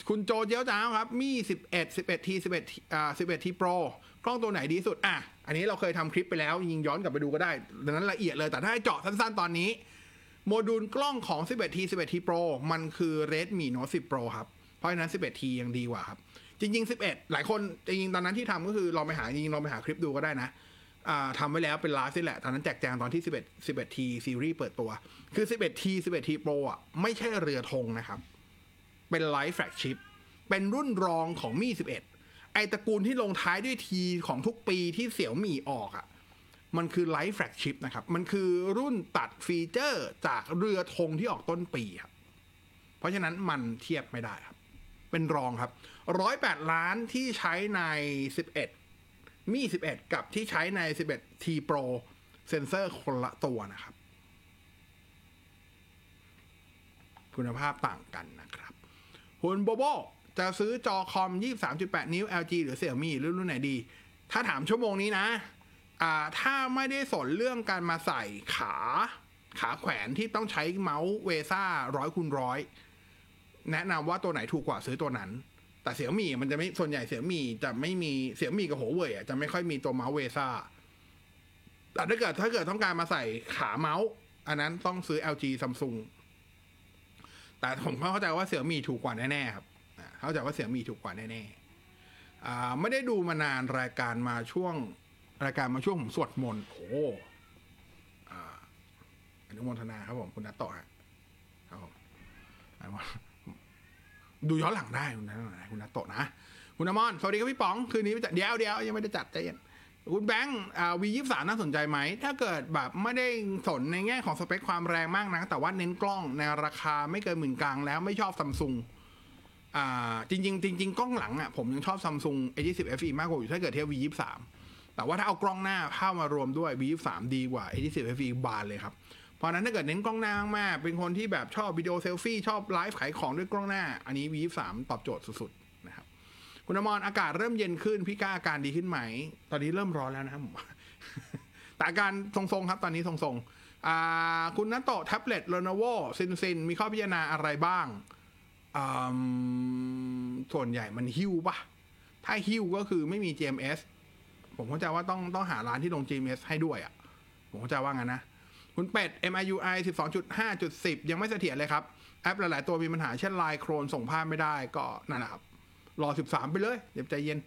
คุณโจเจียวจ้าวครับ Mi 11 11 T 11อ่า11 T Pro กล้องตัวไหนดีสุด อะ อันนี้เราเคยทำคลิปไปแล้วยิงย้อนกลับไปดูก็ได้ ดังนั้นละเอียดเลย แต่ถ้าให้เจาะสั้นๆ ตอนนี้ โมดูลกล้องของ 11T 11T Pro มันคือ Redmi Note 10 Pro ครับ เพราะฉะนั้น 11T ยังดีกว่าครับ จริง ๆ 11 หลายคนจริงๆตอนนั้นที่ทำก็คือลองไปหาจริงๆลองไปหาคลิปดูก็ได้นะทำไว้แล้วเป็นไลฟ์นี่แหละ ตอนนั้นแจกแจงตอนที่ 11 11T ซีรีส์เปิดตัว คือ 11T 11T Pro อะไม่ใช่เรือธงนะครับ เป็น Lite flagship เป็นรุ่นรองของ Mi 11 ไอตระกูลที่ลงท้ายด้วย T ของทุกปีที่ Xiaomi ออกอะมันคือ Lite flagship นะครับ มันคือรุ่นตัดฟีเจอร์จากเรือธงที่ออกต้นปีครับ เพราะฉะนั้นมันเทียบไม่ได้ครับ เป็นรองครับ108ล้านที่ใช้ใน11มี11กับที่ใช้ใน11 T Pro เซนเซอร์คนละตัวนะครับ คุณภาพต่างกันนะครับ คุณโบโบ จะซื้อจอคอม 23.8 นิ้ว LG หรือ Xiaomi หรือรุ่นไหนดี ถ้าถามชั่วโมงนี้นะอ่าถ้าไม่ได้สนเรื่องการมาใส่ขาขาแขวนที่ต้องใช้เมาส์เวซ่าร้อยคูณร้อยแนะนำว่าตัวไหนถูกกว่าซื้อตัวนั้น แต่เสี่ยมี่มันจะไม่ส่วนใหญ่เสี่ยมี่จะไม่มีเสี่ยมี่กับหัวเว่ยจะไม่ค่อยมีตัวเมาส์เวซ่าแต่ถ้าเกิดถ้าเกิดต้องการมาใส่ขาเมาส์ อันนั้นต้องซื้อ LG Samsung แต่ผมเข้าใจว่าเสี่ยมี่ถูกกว่าแน่ๆครับ เข้าใจว่าเสี่ยมีถูกกว่าแน่ๆไม่ได้ดูมานานรายการมาช่วง รายการมาช่วงผมสวดมนต์โอ้อ่าอนุโมทนาครับผมคุณนัตโตะครับผมดูย้อนหลังได้คุณนัทคุณนัทโตะนะ คุณอมรสวัสดีครับพี่ป๋อง คืนนี้ไปจัดเดี๋ยวเดี๋ยวยังไม่ได้จัดใจเย็นคุณแบงค์วียี่สามน่าสนใจไหม ถ้าเกิดแบบไม่ได้สนในแง่ของสเปคความแรงมากนะ แต่ว่าเน้นกล้องในราคาไม่เกินหมื่นกลางแล้วไม่ชอบซัมซุง อ่าจริงๆจริงๆกล้องหลังอะผมยังชอบซัมซุง A20 FE มากกว่าอยู่ถ้าเกิดเทียบ V23 แต่ว่าถ้าเอากล้องหน้าเข้ามารวมด้วย V23 ดีกว่า S20 FE บานเลยครับเพราะนั้นถ้าเกิดเน้นกล้องหน้ามากๆเป็นคนที่แบบชอบวิดีโอเซลฟี่ชอบไลฟ์ขายของด้วยกล้องหน้า อันนี้ V23 ตอบโจทย์สุดๆนะครับ คุณอมรอากาศเริ่มเย็นขึ้น พี่ก้าอาการดีขึ้นไหม ตอนนี้เริ่มร้อนแล้วนะครับผมแต่อาการทรงๆครับตอนนี้ทรงๆคุณนัตโตแท็บเล็ต Lenovo Xiaoxin มีข้อพิจารณาอะไรบ้าง ส่วนใหญ่มันฮิ้วปะถ้าฮิ้วก็คือไม่มี GMS ผมเข้าใจว่าต้องต้องหาร้านที่ลง GMS ให้ด้วยอะ่ะ ผมเข้าใจว่างั้นนะ คุณเป็ด MIUI 12.5.10 ยังไม่เสถียรเลยครับ แอปหลาย ๆ ตัวมีปัญหาเช่นไลน์โครนส่งภาพไม่ได้ก็นั่นแหละครับรอ 13 ไปเลย เดี๋ยวใจเย็น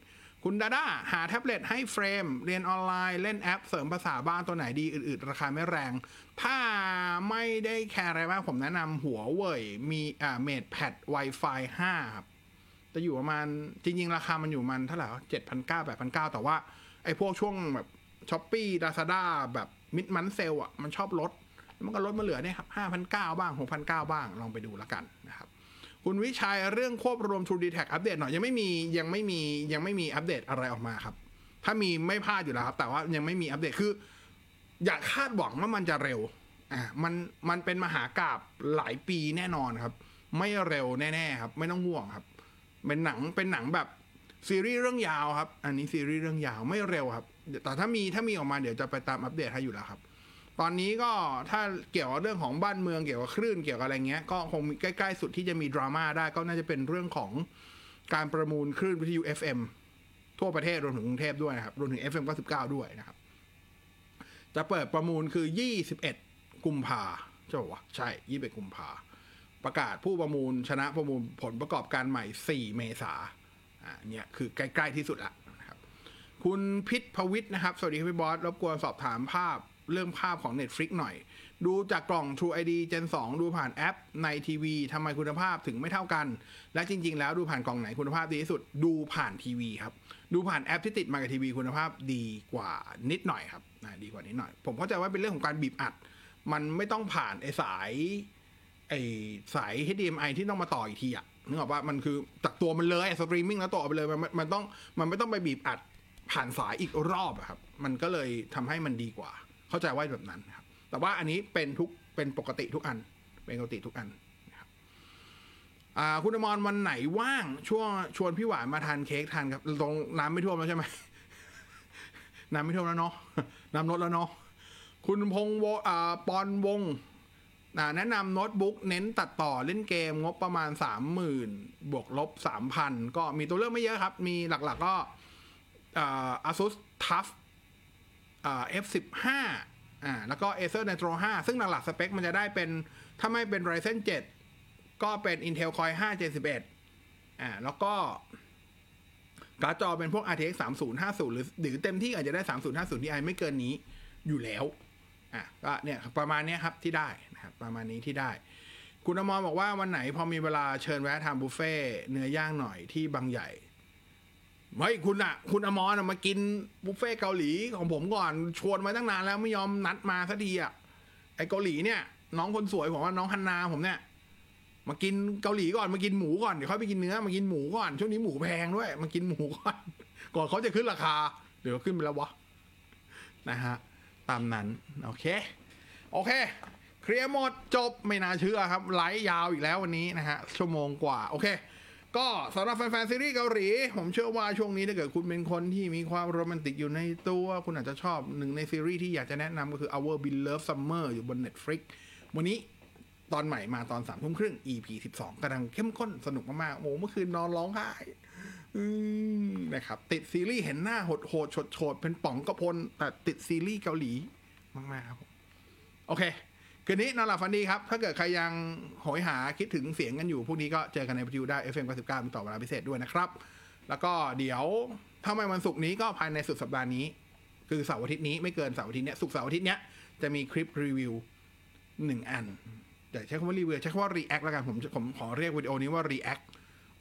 คุณดาด้าหาแท็บเล็ตให้เฟรม เรียนออนไลน์เล่นแอปเสริมภาษาบ้านตัวไหนดีอื่น ๆ ราคาไม่แรง ถ้าไม่ได้แคร์อะไรมากผมแนะนำหัวเว่ยมีอ่า MatePad Wi-Fi 5 ครับจะอยู่ประมาณ จริง ๆ ราคามันอยู่มันเท่าไหร่เจ็ดพันเก้าแปดพันเก้าแต่ว่า ไอ้พวกช่วงแบบ Shopee Lazada แบบ mid month sale อะ มันชอบลด มันก็ลดมาเหลือเนี่ยครับห้าพันเก้าบ้างหกพันเก้าบ้าง ลองไปดูแล้วกันนะครับ คุณวิชัยเรื่องควบรวม True d e t a c อัปเดตหน่อย ยังไม่มียังไม่มียังไม่มีอัปเดตอะไรออกมาครับ ถ้ามีไม่พลาดอยู่แล้วครับ แต่ว่ายังไม่มีอัปเดตคือ อย่าคาดหวังว่ามันจะเร็วอ่ามันมันเป็นมหากราบหลายปีแน่นอนครับ ไม่เร็วแน่ๆครับ ไม่ต้องห่วงครับ เป็นหนังเป็นหนังแบบซีรีส์เรื่องยาวครับ อันนี้ซีรีส์เรื่องยาวไม่เร็วครับแต่ถ้ามีถ้ามีออกมาเดี๋ยวจะไปตามอัปเดตให้อยู่แล้วครับ ตอนนี้ก็ถ้าเกี่ยวกับเรื่องของบ้านเมืองเกี่ยวกับคลื่นเกี่ยวกับอะไรเงี้ย ก็คงใกล้ๆสุดที่จะมีดราม่าได้ก็น่าจะเป็นเรื่องของการประมูลคลื่นวิทยุ FM ทั่วประเทศรวมถึงกรุงเทพด้วยนะครับรวมถึง FM 99ด้วยนะครับ จะเปิดประมูลคือ 21 กุมภาใช่ป่าวะใช่ 21 กุมภาประกาศผู้ประมูลชนะประมูลผลประกอบการใหม่ 4 เมษาอ่าเนี่ยคือใกล้ ๆ ที่สุดละนะครับ คุณพิษพวิทย์นะครับ สวัสดีครับพี่บอส รบกวนสอบถามภาพเรื่องภาพของ Netflix หน่อย ดูจากกล่อง True ID Gen 2 ดูผ่านแอปในทีวีทำไมคุณภาพถึงไม่เท่ากัน และจริง ๆ แล้วดูผ่านกล่องไหนคุณภาพดีที่สุด ดูผ่านทีวีครับ ดูผ่านแอปที่ติดมากับทีวีคุณภาพดีกว่านิดหน่อยครับ ดีกว่านิดหน่อย ผมเข้าใจว่าเป็นเรื่องของการบีบอัด มันไม่ต้องผ่านไอสาย ไอสาย HDMI ที่ต้องมาต่ออีกทีอะนึกออกว่ามันคือจากตัวมันเลยสตรีมมิ่งแล้วต่อไปเลยมันมันต้องมันไม่ต้องไปบีบอัดผ่านสายอีกรอบอะครับ มันก็เลยทำให้มันดีกว่า เข้าใจว่าแบบนั้นครับ แต่ว่าอันนี้เป็นทุกเป็นปกติทุกอัน เป็นปกติทุกอันนะครับคุณอมรวันไหนว่างช่วงชวนพี่หวานมาทานเค้กทานครับตรงน้ำไม่ท่วมแล้วใช่ไหมน้ำไม่ท่วมแล้วเนาะ นำลดแล้วเนาะคุณพงษ์วอ่าปอนวงแนะนำโน้ตบุ๊กเน้นตัดต่อเล่นเกมงบประมาณ 30,000 บวกลบ 3,000 ก็มีตัวเลือกไม่เยอะครับ มีหลักๆก็อ่า Asus TUF อ่า F15 อ่าแล้วก็ Acer Nitro 5 ซึ่งหลักๆสเปคมันจะได้เป็น ถ้าไม่เป็น Ryzen 7 ก็เป็น Intel Core 5 Gen 11อ่าแล้วก็ การ์ดจอเป็นพวก RTX 3050 หรือหรือเต็มที่อาจจะได้ 3050 Ti ไม่เกินนี้อยู่แล้วอะก็เนี่ยประมาณนี้ครับที่ได้นะครับประมาณนี้ที่ได้ คุณอมรบอกว่าวันไหนพอมีเวลาเชิญแวะทำบุฟเฟ่เนื้อย่างหน่อยที่บางใหญ่เฮ้ยคุณอะคุณอมรอะมากินบุฟเฟ่เกาหลีของผมก่อนชวนมาตั้งนานแล้วไม่ยอมนัดมาสักทีอะไอเกาหลีเนี่ย น้องคนสวยผมว่าน้องฮันนาผมเนี่ย มากินเกาหลีก่อนมากินหมูก่อนเดี๋ยวค่อยไปกินเนื้อมากินหมูก่อนช่วงนี้หมูแพงด้วย มากินหมูก่อนก่อนเขาจะขึ้นราคา เดี๋ยวขึ้นไปแล้ววะนะฮะตามนั้นโอเคโอเคเคลียร์หมดจบไม่น่าเชื่อครับไลฟ์ยาวอีกแล้ววันนี้นะฮะชั่วโมงกว่าโอเคก็สำหรับแฟนๆซีรีส์เกาหลี ผมเชื่อว่าช่วงนี้ถ้าเกิดคุณเป็นคนที่มีความโรแมนติกอยู่ในตัว คุณอาจจะชอบหนึ่งในซีรีส์ที่อยากจะแนะนำก็คือ Our Beloved Summer อยู่บน Netflix วันนี้ ตอนใหม่มาตอนสามทุ่มครึ่ง EP สิบสองกำลังเข้มข้นสนุกมากๆ โอ้เมื่อคืนนอนร้องไห้นะครับ ติดซีรีส์เห็นหน้าโหดโหดโฉดโฉดเป็นป๋องกระพล แต่ติดซีรีส์เกาหลีมากๆครับโอเค คืนนี้นอนหลับฝันดีครับ ถ้าเกิดใครยังโหยหาคิดถึงเสียงกันอยู่ พวกนี้ก็เจอกันในวิทยุได้ FM 99มีต่อเวลาพิเศษด้วยนะครับ แล้วก็เดี๋ยวถ้าไม่วันศุกร์นี้ก็ภายในสุดสัปดาห์นี้ คือเสาร์อาทิตย์นี้ไม่เกินเสาร์อาทิตย์เนี้ยศุกร์เสาร์อาทิตย์เนี้ยจะมีคลิปรีวิวหนึ่งอัน แต่ใช้คำว่ารีวิวใช้คำว่า react แล้วกันผมผมขอเรียกวิดีโอนี้ว่า react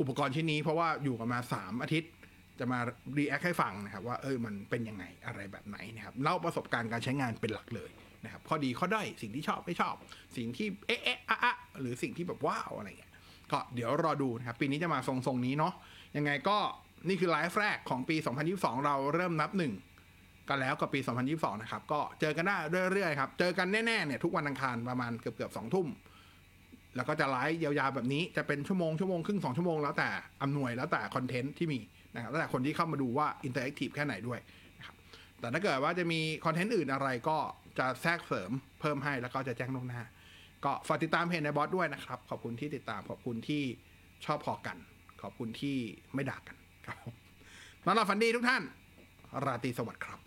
อุปกรณ์ชิ้นนี้เพราะว่าอยู่กันมา 3 อาทิตย์ จะมา react ให้ฟังนะครับ ว่าเออมันเป็นยังไงอะไรแบบไหนนะครับเล่าประสบการณ์การใช้งานเป็นหลักเลยนะครับข้อดีข้อด้อยสิ่งที่ชอบไม่ชอบ สิ่งที่เอ๊ะเอ๊ะอะอะหรือสิ่งที่แบบว้าวอะไรเงี้ยก็เดี๋ยวรอดูนะครับ ปีนี้จะมาทรงๆนี้เนาะยังไงก็นี่คือไลฟ์แรกของปี 2022 เราเริ่มนับหนึ่ง กันแล้วกับปี 2022 นะครับ ก็เจอกันได้เรื่อยๆครับ เจอกันแน่ๆเนี่ยทุกวันอังคารประมาณเกือบๆสองทุ่ม แล้วก็จะไลฟ์ยาวๆแบบนี้จะเป็นชั่วโมงชั่วโมงครึ่งสองชั่วโมงแล้วแต่อำนวยแล้วแต่คอนเทนต์ที่มีนะครับแล้วแต่คนที่เข้ามาดูว่า interactive แค่ไหนด้วยนะครับแต่ถ้าเกิดว่าจะมีคอนเทนต์อื่นอะไรก็จะแทรกเสริมเพิ่มให้แล้วก็จะแจ้งล่วงหน้า ก็ฝากติดตามเพจในบอสด้วยนะครับ ขอบคุณที่ติดตามขอบคุณที่ชอบพอกัน ขอบคุณที่ไม่ด่ากันครับนอนหลับฝันดีทุกท่าน ราตรีสวัสดิ์ครับ